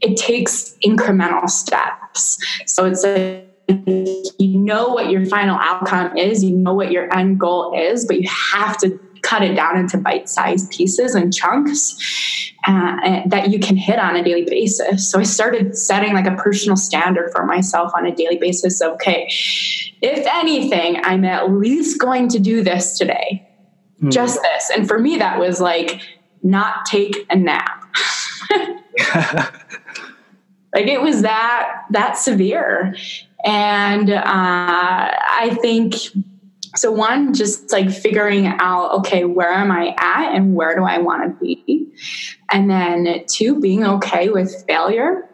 it takes incremental steps. So it's a you know what your final outcome is, you know what your end goal is, but you have to cut it down into bite-sized pieces and chunks uh, that you can hit on a daily basis. So I started setting like a personal standard for myself on a daily basis. Okay, if anything, I'm at least going to do this today, mm. just this. And for me, that was like not take a nap. like it was that that severe. And uh, i think so one just like figuring out okay where am i at and where do i want to be? And then two being okay with failure.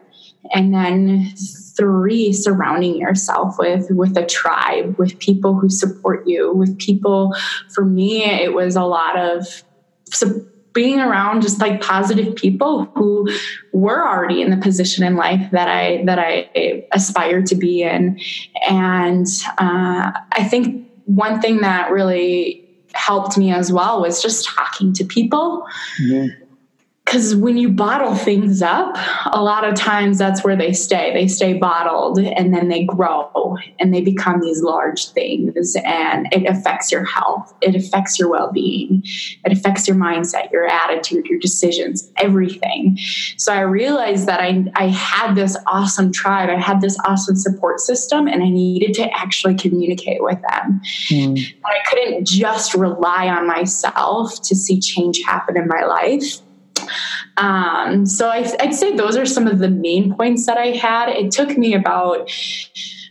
And then three surrounding yourself with with a tribe with people who support you with people for me it was a lot of being around just like positive people who were already in the position in life that I that I aspired to be in, and uh, I think one thing that really helped me as well was just talking to people. Mm-hmm because when you bottle things up, a lot of times that's where they stay. They stay bottled and then they grow and they become these large things and it affects your health. It affects your well being. It affects your mindset, your attitude, your decisions, everything. So I realized that I, I had this awesome tribe, I had this awesome support system, and I needed to actually communicate with them. Mm. I couldn't just rely on myself to see change happen in my life um, so I, I'd say those are some of the main points that I had. It took me about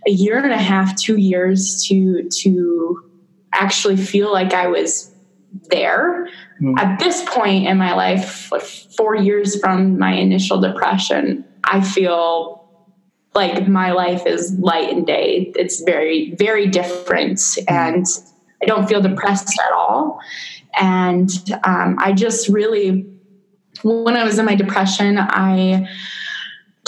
a year and a half, two years to to actually feel like I was there. Mm. At this point in my life, four years from my initial depression, I feel like my life is light and day. It's very, very different. And I don't feel depressed at all. And um, I just really when I was in my depression, I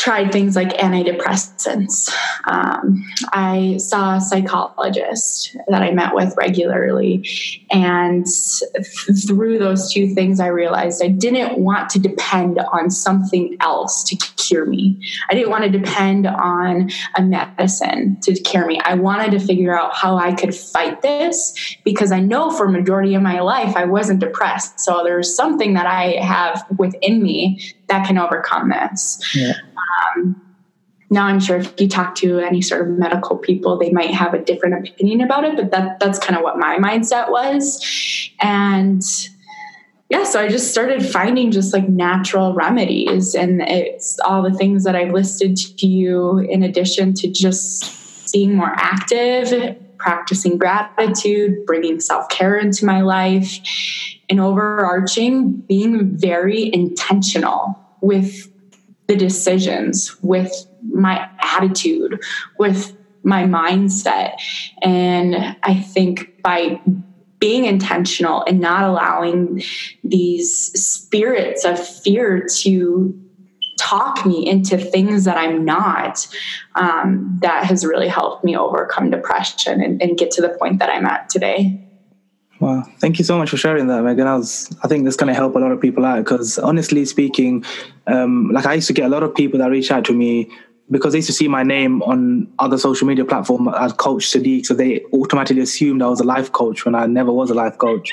tried things like antidepressants. Um, I saw a psychologist that I met with regularly. And th- through those two things, I realized I didn't want to depend on something else to cure me. I didn't want to depend on a medicine to cure me. I wanted to figure out how I could fight this because I know for a majority of my life I wasn't depressed. So there's something that I have within me that can overcome this. Yeah. Um, now I'm sure if you talk to any sort of medical people, they might have a different opinion about it, but that that's kind of what my mindset was. And yeah, so I just started finding just like natural remedies and it's all the things that I've listed to you in addition to just being more active, practicing gratitude, bringing self-care into my life, and overarching being very intentional with the decisions, with my attitude, with my mindset. And I think by being intentional and not allowing these spirits of fear to talk me into things that I'm not, um, that has really helped me overcome depression and, and get to the point that I'm at today. Wow, thank you so much for sharing that, Meghann. I was, I think that's going to help a lot of people out because, honestly speaking, um, like I used to get a lot of people that reach out to me because they used to see my name on other social media platform as Coach Sadiq, so they automatically assumed I was a life coach when I never was a life coach.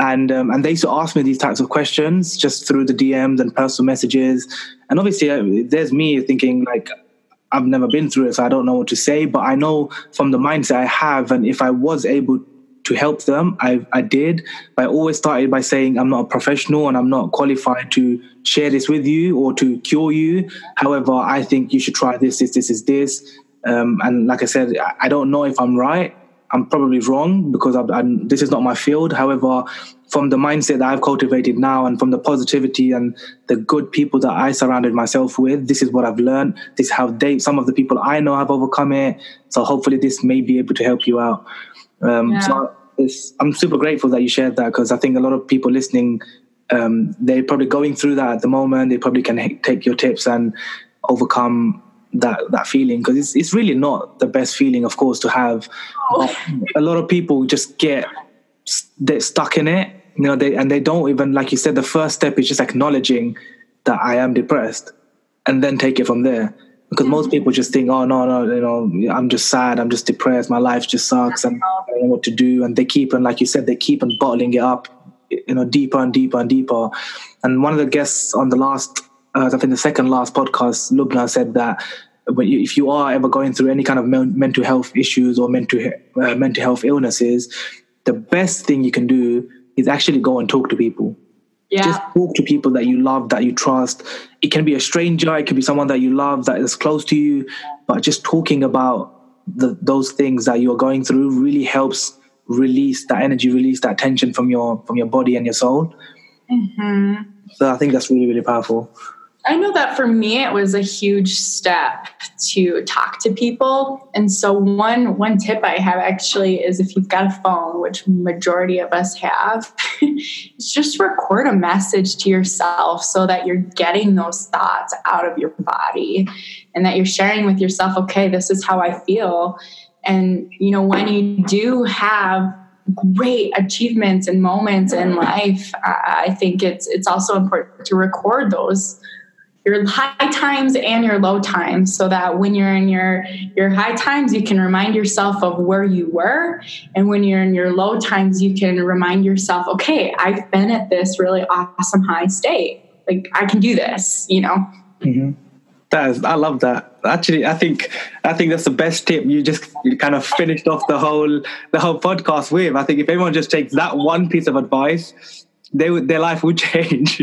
And um, and they used to ask me these types of questions just through the DMs and personal messages. And obviously, uh, there's me thinking like I've never been through it, so I don't know what to say. But I know from the mindset I have, and if I was able to help them. I, I did. But I always started by saying I'm not a professional and I'm not qualified to share this with you or to cure you. However, I think you should try this, this, this is this. Um, and like I said, I don't know if I'm right. I'm probably wrong because I, I, this is not my field. However, from the mindset that I've cultivated now and from the positivity and the good people that I surrounded myself with, this is what I've learned. This is how they, some of the people I know have overcome it. So hopefully this may be able to help you out. Um, yeah. So it's, I'm super grateful that you shared that because I think a lot of people listening, um, they're probably going through that at the moment. They probably can h- take your tips and overcome that that feeling because it's it's really not the best feeling, of course, to have. Oh. A lot of people just get they're stuck in it, you know, they and they don't even like you said. The first step is just acknowledging that I am depressed, and then take it from there because most people just think, oh no, no, you know, I'm just sad, I'm just depressed, my life just sucks, and I don't know what to do. And they keep and like you said, they keep on bottling it up, you know, deeper and deeper and deeper. And one of the guests on the last, uh, I think the second last podcast, Lubna said that if you are ever going through any kind of mental health issues or mental uh, mental health illnesses, the best thing you can do is actually go and talk to people yeah. Just talk to people that you love, that you trust. It can be a stranger, it can be someone that you love, that is close to you. But just talking about the, those things that you're going through really helps release that energy, release that tension from your from your body and your soul. Mm-hmm. So I think that's really really powerful. I know that for me it was a huge step to talk to people. And so one one tip I have actually is if you've got a phone, which majority of us have, is just record a message to yourself so that you're getting those thoughts out of your body and that you're sharing with yourself, okay, this is how I feel. And you know, when you do have great achievements and moments in life, I think it's it's also important to record those your high times and your low times so that when you're in your your high times you can remind yourself of where you were. And when you're in your low times you can remind yourself okay i've been at this really awesome high state. Like i can do this you know? Mm-hmm. that is i love that. Actually i think i think that's the best tip you just kind of finished off the whole the whole podcast with. I think if everyone just takes that one piece of advice they would their life would change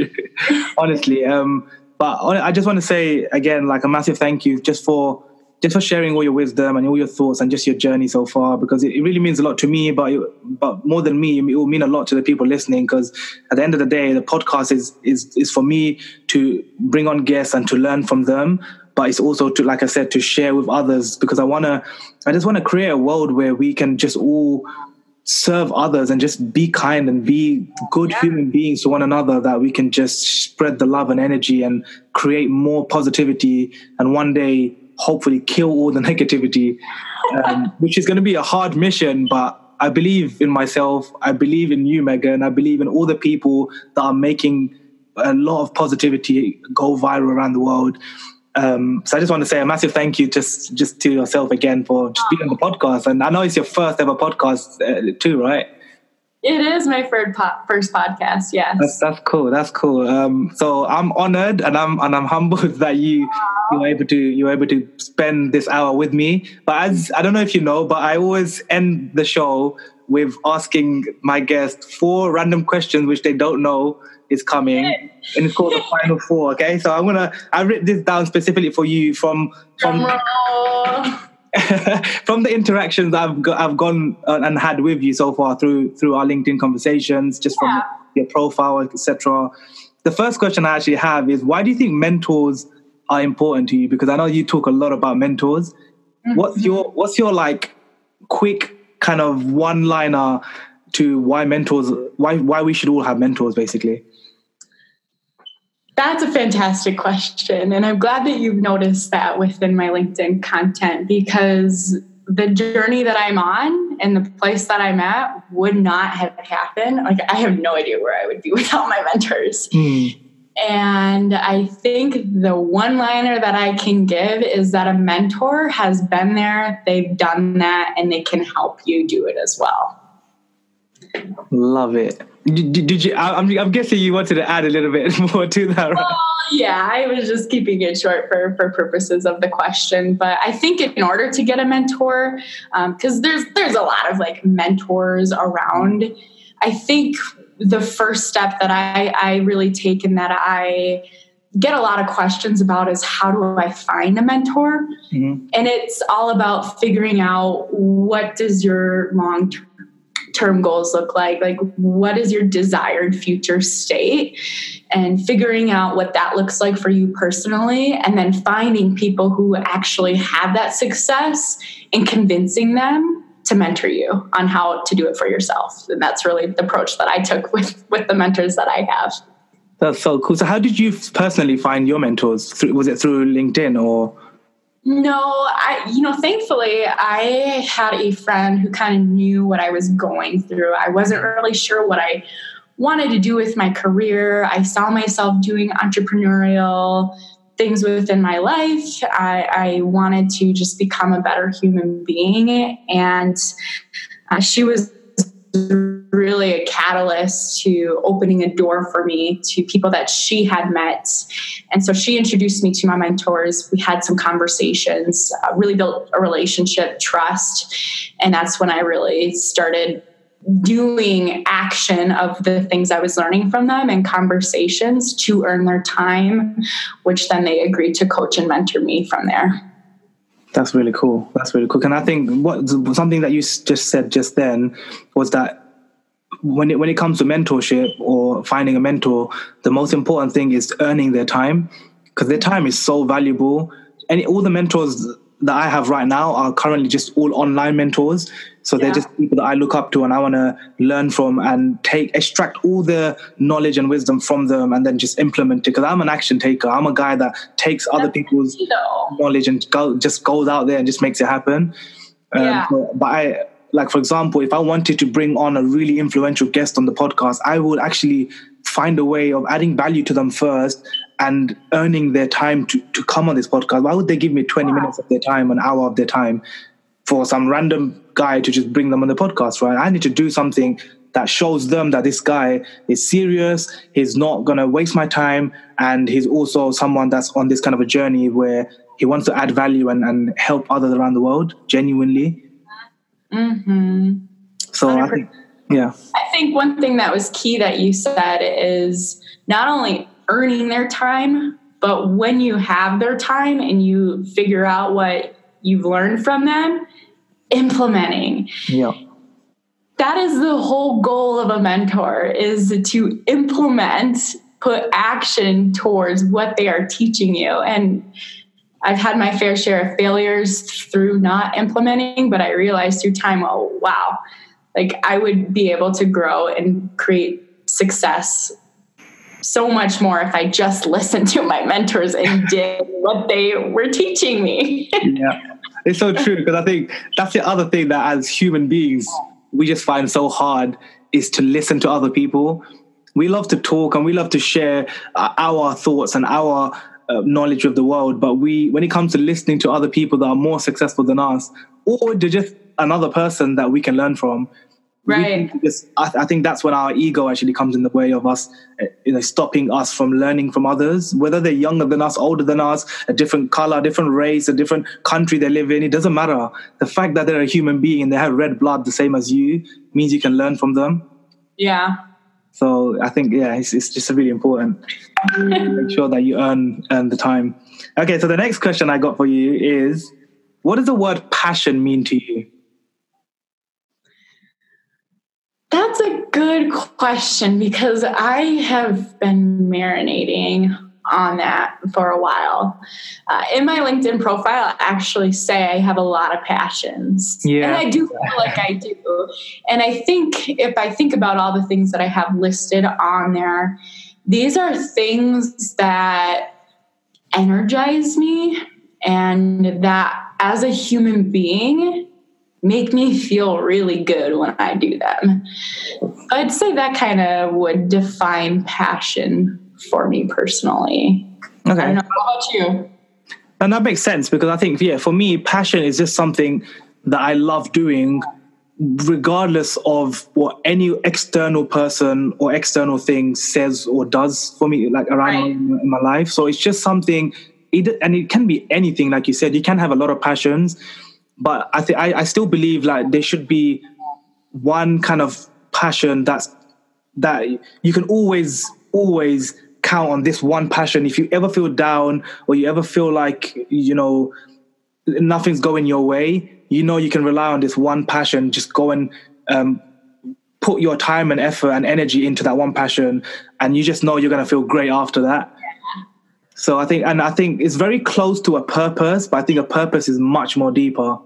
honestly. Um but I just want to say again, like a massive thank you just for just for sharing all your wisdom and all your thoughts and just your journey so far because it, really means a lot to me but but more than me it will mean a lot to the people listening because at the end of the day the podcast is is is for me to bring on guests and to learn from them but it's also to like i said to share with others because i want to i just want to create a world where we can just all serve others and just be kind and be good yeah. human beings to one another that we can just spread the love and energy and create more positivity and one day hopefully kill all the negativity um, which is going to be a hard mission but i believe in myself i believe in you Meghann i believe in all the people that are making a lot of positivity go viral around the world um, so I just want to say a massive thank you just just to yourself again for just being on the podcast. And I know it's your first ever podcast uh, too, right? It is my first po- first podcast. Yes, that's, that's cool. That's cool. Um, so I'm honored and I'm and I'm humbled that you you were able to you were able to spend this hour with me. But as I don't know if you know, but I always end the show with asking my guests four random questions which they don't know is coming, and it's called the Final Four. Okay, so I'm gonna I wrote this down specifically for you from from from the interactions I've go, I've gone uh, and had with you so far through through our LinkedIn conversations, just from your profile, etc. The first question I actually have is why do you think mentors are important to you? Because I know you talk a lot about mentors. Mm-hmm. What's your what's your like quick kind of one liner to why mentors why why we should all have mentors basically that's a fantastic question. And I'm glad that you've noticed that within my LinkedIn content because the journey that I'm on and the place that I'm at would not have happened. Like, I have no idea where I would be without my mentors. Mm. And I think the one liner that I can give is that a mentor has been there, they've done that, and they can help you do it as well. Love it. Did, did you? I'm, I'm guessing you wanted to add a little bit more to that. Right? Well, yeah, I was just keeping it short for for purposes of the question. But I think in order to get a mentor, because um, there's there's a lot of like mentors around. I think the first step that I I really take and that I get a lot of questions about is how do I find a mentor? Mm-hmm. And it's all about figuring out what does your long term goals look like like what is your desired future state? And figuring out what that looks like for you personally and then finding people who actually have that success and convincing them to mentor you on how to do it for yourself. And that's really the approach that i took with with the mentors that i have. That's so cool. So how did you personally find your mentors? Was it through linkedin or no, I, you know, thankfully, I had a friend who kind of knew what I was going through. I wasn't really sure what I wanted to do with my career. I saw myself doing entrepreneurial things within my life. I, I wanted to just become a better human being. And uh, she was really a catalyst to opening a door for me to people that she had met. And so she introduced me to my mentors. We had some conversations, uh, really built a relationship, trust. And that's when I really started doing action of the things I was learning from them and conversations to earn their time, which then they agreed to coach and mentor me from there. That's really cool. That's really cool. And I think what something that you just said just then was that when it when it comes to mentorship or finding a mentor, the most important thing is earning their time because their time is so valuable. And all the mentors that I have right now are currently just all online mentors. So they're just people that I look up to and I want to learn from and take extract all the knowledge and wisdom from them and then just implement it. Because I'm an action taker. I'm a guy that takes other people's knowledge and go, just goes out there and just makes it happen. Um, yeah. but I like for example, if I wanted to bring on a really influential guest on the podcast, I would actually find a way of adding value to them first and earning their time to, to come on this podcast. Why would they give me 20 minutes of their time, an hour of their time for some random guy to just bring them on the podcast, right? I need to do something that shows them that this guy is serious, he's not going to waste my time, and he's also someone that's on this kind of a journey where he wants to add value and, and help others around the world genuinely. Mm-hmm. So 100%. I think, yeah. I think one thing that was key that you said is not only earning their time, but when you have their time and you figure out what you've learned from them, implementing. Yeah. That is the whole goal of a mentor is to implement put action towards what they are teaching you. And i've had my fair share of failures through not implementing but i realized through time oh wow. Like i would be able to grow and create success so much more if i just listened to my mentors and did what they were teaching me yeah it's so true because i think that's the other thing that as human beings we just find so hard is to listen to other people. We love to talk and we love to share uh, our thoughts and our uh, knowledge of the world, but we, when it comes to listening to other people that are more successful than us, or to just another person that we can learn from, right. just, I, I, think that's when our ego actually comes in the way of us uh, you know stopping us from learning from others. Whether they're younger than us older than us a different color a different race a different country they live in it doesn't matter. The fact that they're a human being and they have red blood the same as you means you can learn from them. Yeah. So i think yeah it's, it's just really important. Make sure that you earn earn the time. Okay so the next question i got for you is what does the word passion mean to you That's a good question because I have been marinating on that for a while. Uh, in my LinkedIn profile, I actually say I have a lot of passions. Yeah. And I do feel like I do. And I think if I think about all the things that I have listed on there, these are things that energize me and that as a human being make me feel really good when I do them. I'd say that kind of would define passion for me personally. Okay. Know, how about you? And that makes sense because I think, yeah, for me, passion is just something that I love doing regardless of what any external person or external thing says or does for me, like around right. in, in my life. So it's just something, it, and it can be anything, like you said. You can have a lot of passions, but I think I still believe like there should be one kind of passion that's that you can always always count on this one passion. If you ever feel down or you ever feel like you know nothing's going your way you know you can rely on this one passion. Just go and um, put your time and effort and energy into that one passion and you just know you're to feel great after that so I think, and I think it's very close to a purpose, but I think a purpose is much more deeper.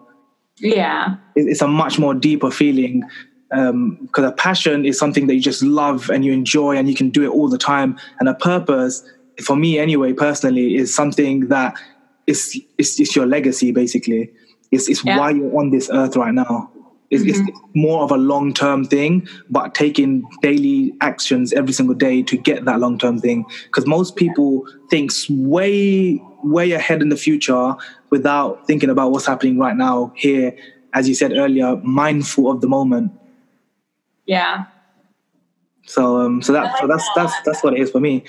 Yeah, it's a much more deeper feeling because um, a passion is something that you just love and you enjoy and you can do it all the time. And a purpose, for me anyway, personally, is something that is it's, it's your legacy basically. It's, it's yeah. why you're on this earth right now. It's, mm-hmm. it's more of a long term thing, but taking daily actions every single day to get that long term thing. Because most people think way, way ahead in the future without thinking about what's happening right now, here, as you said earlier, mindful of the moment. Yeah. So, um, so that, so that's that's that's what it is for me.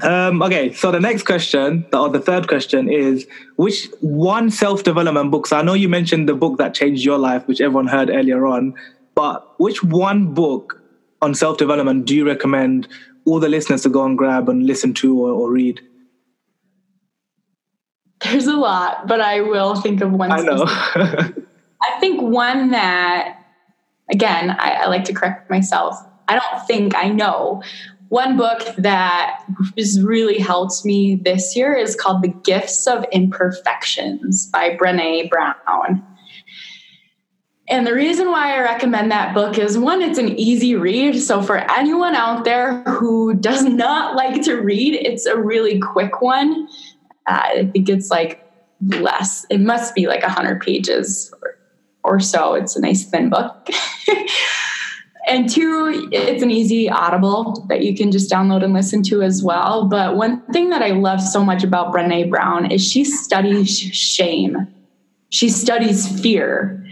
Um, okay, so the next question, or the third question, is which one self development book? So I know you mentioned the book that changed your life, which everyone heard earlier on, but which one book on self development do you recommend all the listeners to go and grab and listen to or, or read? There's a lot, but I will think of one. I know. I think one that, again, I, I like to correct myself. I don't think I know one book that has really helped me this year is called The Gifts of Imperfections by Brene Brown. And the reason why I recommend that book is one, it's an easy read. So, for anyone out there who does not like to read, it's a really quick one. Uh, I think it's like less, it must be like 100 pages or so. It's a nice thin book. and two, it's an easy audible that you can just download and listen to as well. But one thing that I love so much about Brene Brown is she studies shame. She studies fear.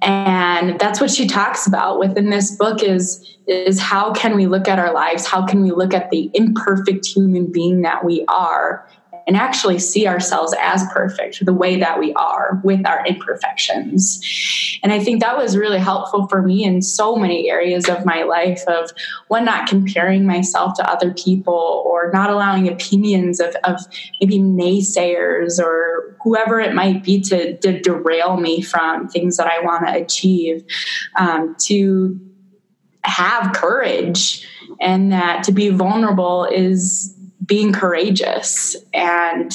And that's what she talks about within this book is, is how can we look at our lives? How can we look at the imperfect human being that we are and actually see ourselves as perfect the way that we are with our imperfections. And I think that was really helpful for me in so many areas of my life of one, not comparing myself to other people or not allowing opinions of, of maybe naysayers or whoever it might be to, to derail me from things that I want to achieve, um, to have courage and that to be vulnerable is being courageous and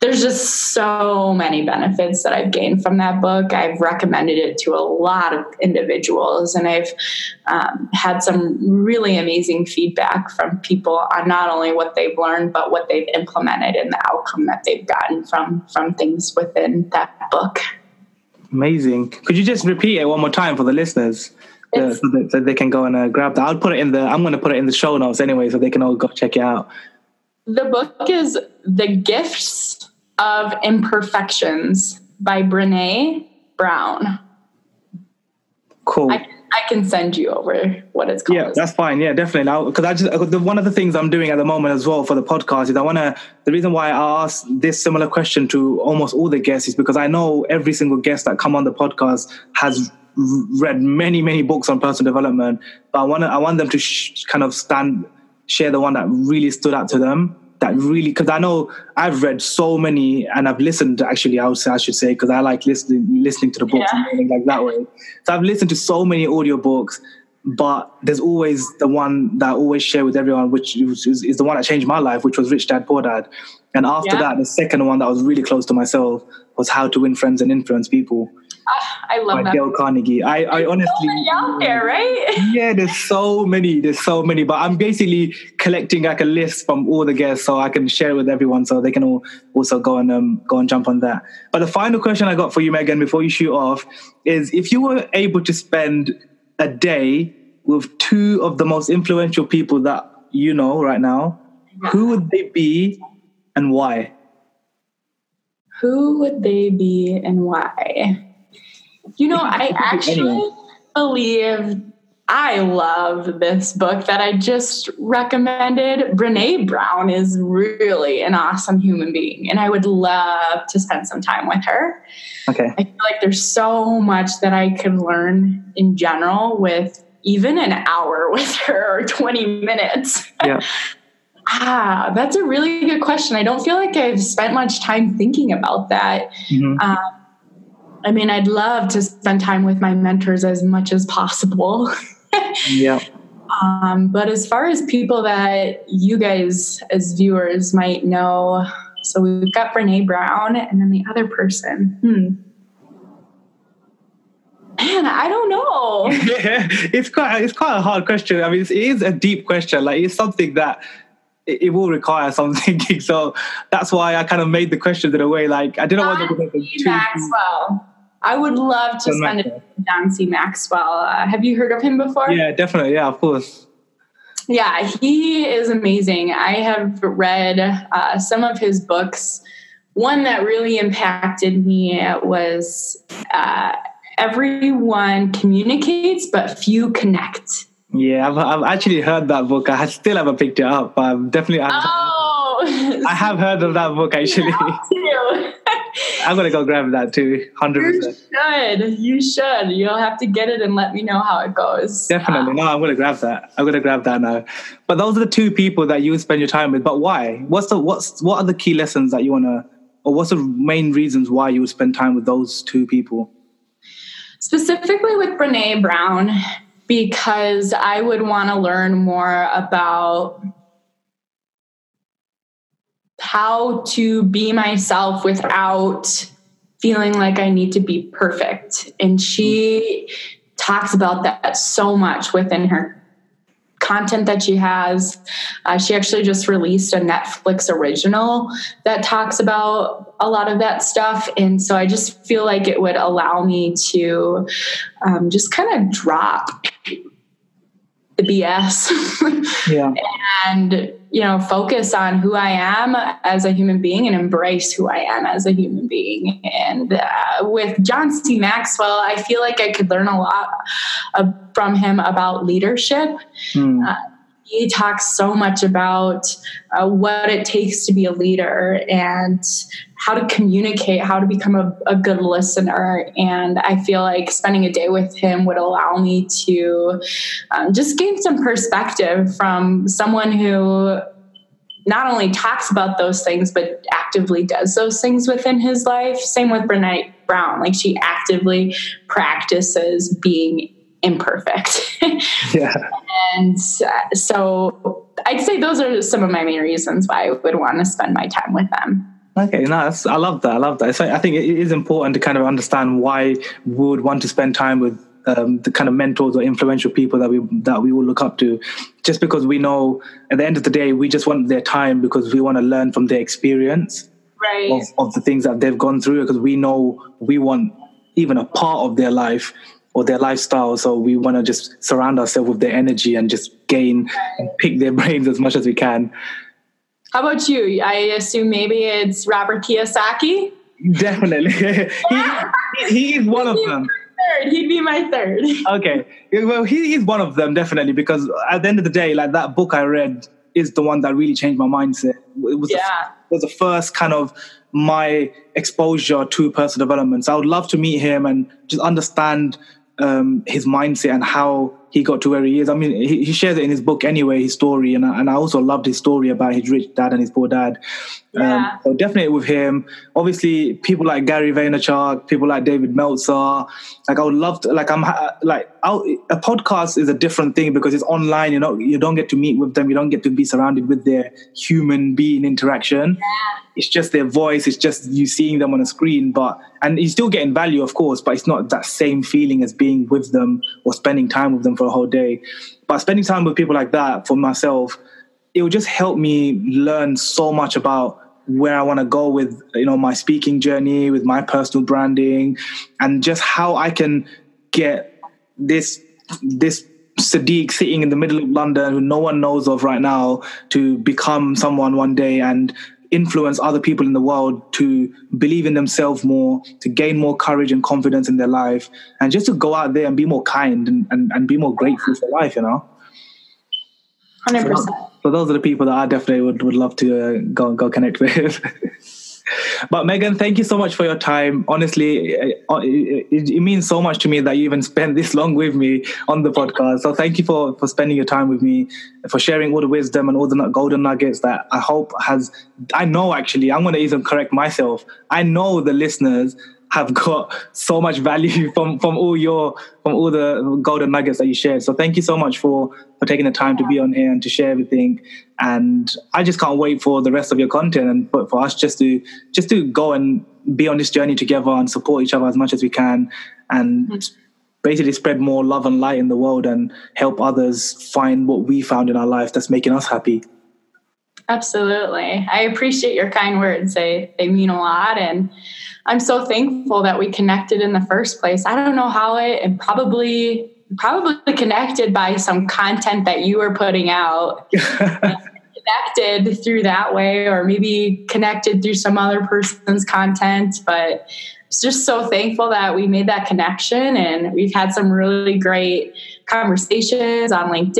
there's just so many benefits that I've gained from that book. I've recommended it to a lot of individuals, and I've um, had some really amazing feedback from people on not only what they've learned, but what they've implemented and the outcome that they've gotten from from things within that book. Amazing. Could you just repeat it one more time for the listeners? Uh, so, that, so, they can go and uh, grab that. I'll put it in the. I'm going to put it in the show notes anyway, so they can all go check it out. The book is The Gifts of Imperfections by Brene Brown. Cool. I, I can send you over what it's called. Yeah, that's fine. Yeah, definitely. Now, because I just the, one of the things I'm doing at the moment as well for the podcast is I want to. The reason why I ask this similar question to almost all the guests is because I know every single guest that come on the podcast has read many many books on personal development, but I want to I want them to sh- kind of stand share the one that really stood out to them that really because I know I've read so many and I've listened actually I would say I should say because I like listening listening to the books yeah. and like that way. So I've listened to so many audiobooks but there's always the one that I always share with everyone, which is, is, the one that changed my life, which was Rich Dad Poor Dad. And after yeah. that, the second one that was really close to myself was How to Win Friends and Influence People. I love by that. Dale Carnegie. I, I honestly so out there, right? Yeah, there's so many. There's so many. But I'm basically collecting like a list from all the guests so I can share it with everyone so they can all also go and um, go and jump on that. But the final question I got for you, Meghann, before you shoot off, is if you were able to spend a day with two of the most influential people that you know right now, who would they be and why? Who would they be and why? You know, I actually believe I love this book that I just recommended. Brene Brown is really an awesome human being, and I would love to spend some time with her. Okay. I feel like there's so much that I could learn in general with even an hour with her or 20 minutes. Yeah. ah, that's a really good question. I don't feel like I've spent much time thinking about that. Mm-hmm. Um, I mean, I'd love to spend time with my mentors as much as possible. yeah. Um, but as far as people that you guys, as viewers, might know, so we've got Brene Brown and then the other person. Hmm. Man, I don't know. it's quite it's quite a hard question. I mean, it is a deep question. Like it's something that it, it, will require some thinking. So that's why I kind of made the question in a way like I didn't want to be too Maxwell. I would love to John spend Maxwell. with John C. Maxwell. Uh, have you heard of him before? Yeah, definitely. Yeah, of course. Yeah, he is amazing. I have read uh, some of his books. One that really impacted me was uh, Everyone Communicates, but Few Connect. Yeah, I've, I've actually heard that book. I still haven't picked it up, but I'm definitely. oh, I have heard of that book actually. I'm gonna go grab that too, hundred percent. You should. You should. You'll have to get it and let me know how it goes. Definitely. Um, no, I'm gonna grab that. I'm gonna grab that now. But those are the two people that you spend your time with. But why? What's the what's what are the key lessons that you wanna, or what's the main reasons why you would spend time with those two people? Specifically with Brene Brown, because I would want to learn more about how to be myself without feeling like I need to be perfect. And she talks about that so much within her content that she has. Uh, she actually just released a Netflix original that talks about a lot of that stuff. And so I just feel like it would allow me to um, just kind of drop the BS. yeah. And, you know, focus on who I am as a human being and embrace who I am as a human being. And uh, with John C. Maxwell, I feel like I could learn a lot uh, from him about leadership. Mm. Uh, he talks so much about uh, what it takes to be a leader and how to communicate, how to become a, a, good listener. And I feel like spending a day with him would allow me to um, just gain some perspective from someone who not only talks about those things, but actively does those things within his life. Same with Brene Brown. Like she actively practices being imperfect. yeah. And so I'd say those are some of my main reasons why I would want to spend my time with them. Okay, nice. I love that. I love that. So I think it is important to kind of understand why we would want to spend time with um, the kind of mentors or influential people that we that we will look up to, just because we know at the end of the day we just want their time because we want to learn from their experience right. of, of the things that they've gone through because we know we want even a part of their life or their lifestyle. So we want to just surround ourselves with their energy and just gain and pick their brains as much as we can. How about you? I assume maybe it's Robert Kiyosaki. Definitely, he, he is one of them. Third, he'd be my third. Okay, well, he is one of them definitely because at the end of the day, like that book I read is the one that really changed my mindset. It was yeah. the, was the first kind of my exposure to personal development. So I would love to meet him and just understand um, his mindset and how he got to where he is. I mean, he, he shares it in his book anyway, his story, and I, and I also loved his story about his rich dad and his poor dad. Yeah. Um, so definitely with him. Obviously, people like Gary Vaynerchuk, people like David Meltzer. Like I would love to. Like I'm like I'll, a podcast is a different thing because it's online. You know, you don't get to meet with them. You don't get to be surrounded with their human being interaction. Yeah. It's just their voice. It's just you seeing them on a screen. But and you're still getting value, of course. But it's not that same feeling as being with them or spending time with them for a whole day. But spending time with people like that for myself, it will just help me learn so much about where I want to go with you know my speaking journey, with my personal branding, and just how I can get this this Sadiq sitting in the middle of London who no one knows of right now to become someone one day and influence other people in the world to believe in themselves more, to gain more courage and confidence in their life, and just to go out there and be more kind and, and, and be more grateful for life, you know? 100%. So, so those are the people that I definitely would, would love to uh, go, go connect with. But Meghann, thank you so much for your time. Honestly, it, it, it, means so much to me that you even spent this long with me on the podcast. So thank you for for spending your time with me, for sharing all the wisdom and all the golden nuggets that I hope has. I know actually, I'm going to even correct myself. I know the listeners have got so much value from from all your from all the golden nuggets that you shared. So thank you so much for for taking the time to be on here and to share everything. And I just can't wait for the rest of your content and for, for us just to just to go and be on this journey together and support each other as much as we can and basically spread more love and light in the world and help others find what we found in our life that's making us happy. Absolutely. I appreciate your kind words. They they mean a lot and I'm so thankful that we connected in the first place. I don't know how it and probably probably connected by some content that you were putting out. connected through that way or maybe connected through some other person's content but it's just so thankful that we made that connection and we've had some really great conversations on LinkedIn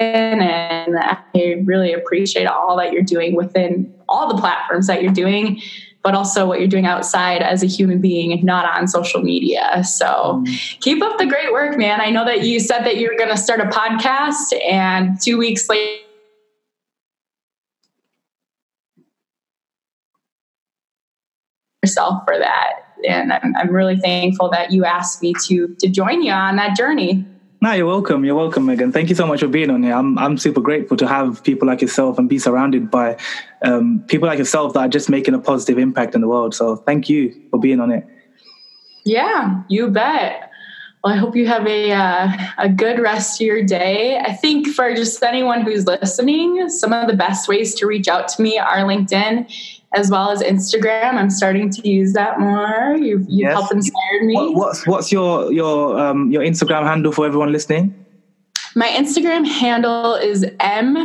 and I really appreciate all that you're doing within all the platforms that you're doing but also what you're doing outside as a human being, not on social media. So keep up the great work, man. I know that you said that you're going to start a podcast, and two weeks later, yourself for that and I'm, I'm really thankful that you asked me to to join you on that journey no, you're welcome. You're welcome, Meghann. Thank you so much for being on here. I'm I'm super grateful to have people like yourself and be surrounded by um, people like yourself that are just making a positive impact in the world. So thank you for being on it. Yeah, you bet. Well, I hope you have a uh, a good rest of your day. I think for just anyone who's listening, some of the best ways to reach out to me are LinkedIn as well as Instagram. I'm starting to use that more. You've, you've yes. helped inspire me. What, what's what's your your um, your Instagram handle for everyone listening? My Instagram handle is m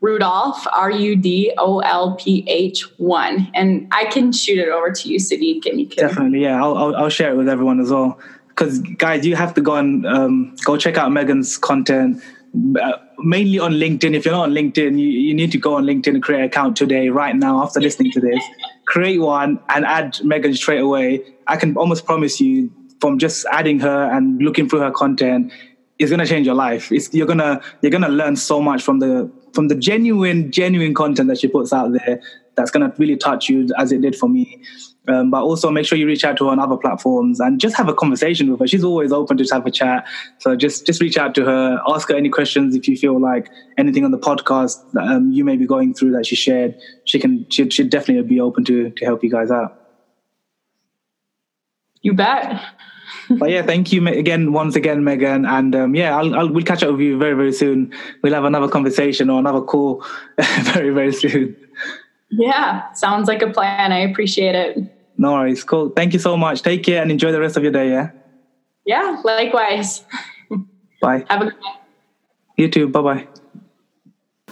Rudolph R U D O L P H one, and I can shoot it over to you, Sadiq, and you can definitely yeah. I'll I'll, I'll share it with everyone as well because guys, you have to go and um, go check out Meghann's content. Uh, mainly on LinkedIn. If you're not on LinkedIn, you, you need to go on LinkedIn and create an account today, right now, after listening to this. create one and add Meghann straight away. I can almost promise you, from just adding her and looking through her content, it's gonna change your life. It's, you're gonna you're gonna learn so much from the from the genuine genuine content that she puts out there. That's gonna really touch you as it did for me. Um, but also make sure you reach out to her on other platforms and just have a conversation with her. She's always open to have a chat. So just just reach out to her, ask her any questions if you feel like anything on the podcast that um, you may be going through that she shared. She can she should definitely be open to to help you guys out. You bet. but yeah, thank you again, once again, Meghann. And um, yeah, I'll, I'll, we'll catch up with you very, very soon. We'll have another conversation or another call very, very soon. Yeah, sounds like a plan. I appreciate it. No worries. Cool. Thank you so much. Take care and enjoy the rest of your day. Yeah. Yeah, likewise. Bye. Have a good day. You too. Bye bye.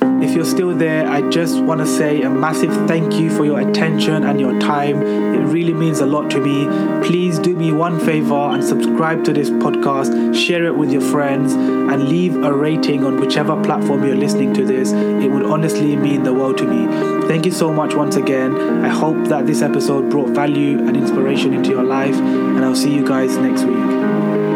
If you're still there, I just want to say a massive thank you for your attention and your time. It really means a lot to me. Please do me one favor and subscribe to this podcast, share it with your friends, and leave a rating on whichever platform you're listening to this. It would honestly mean the world to me. Thank you so much once again. I hope that this episode brought value and inspiration into your life, and I'll see you guys next week.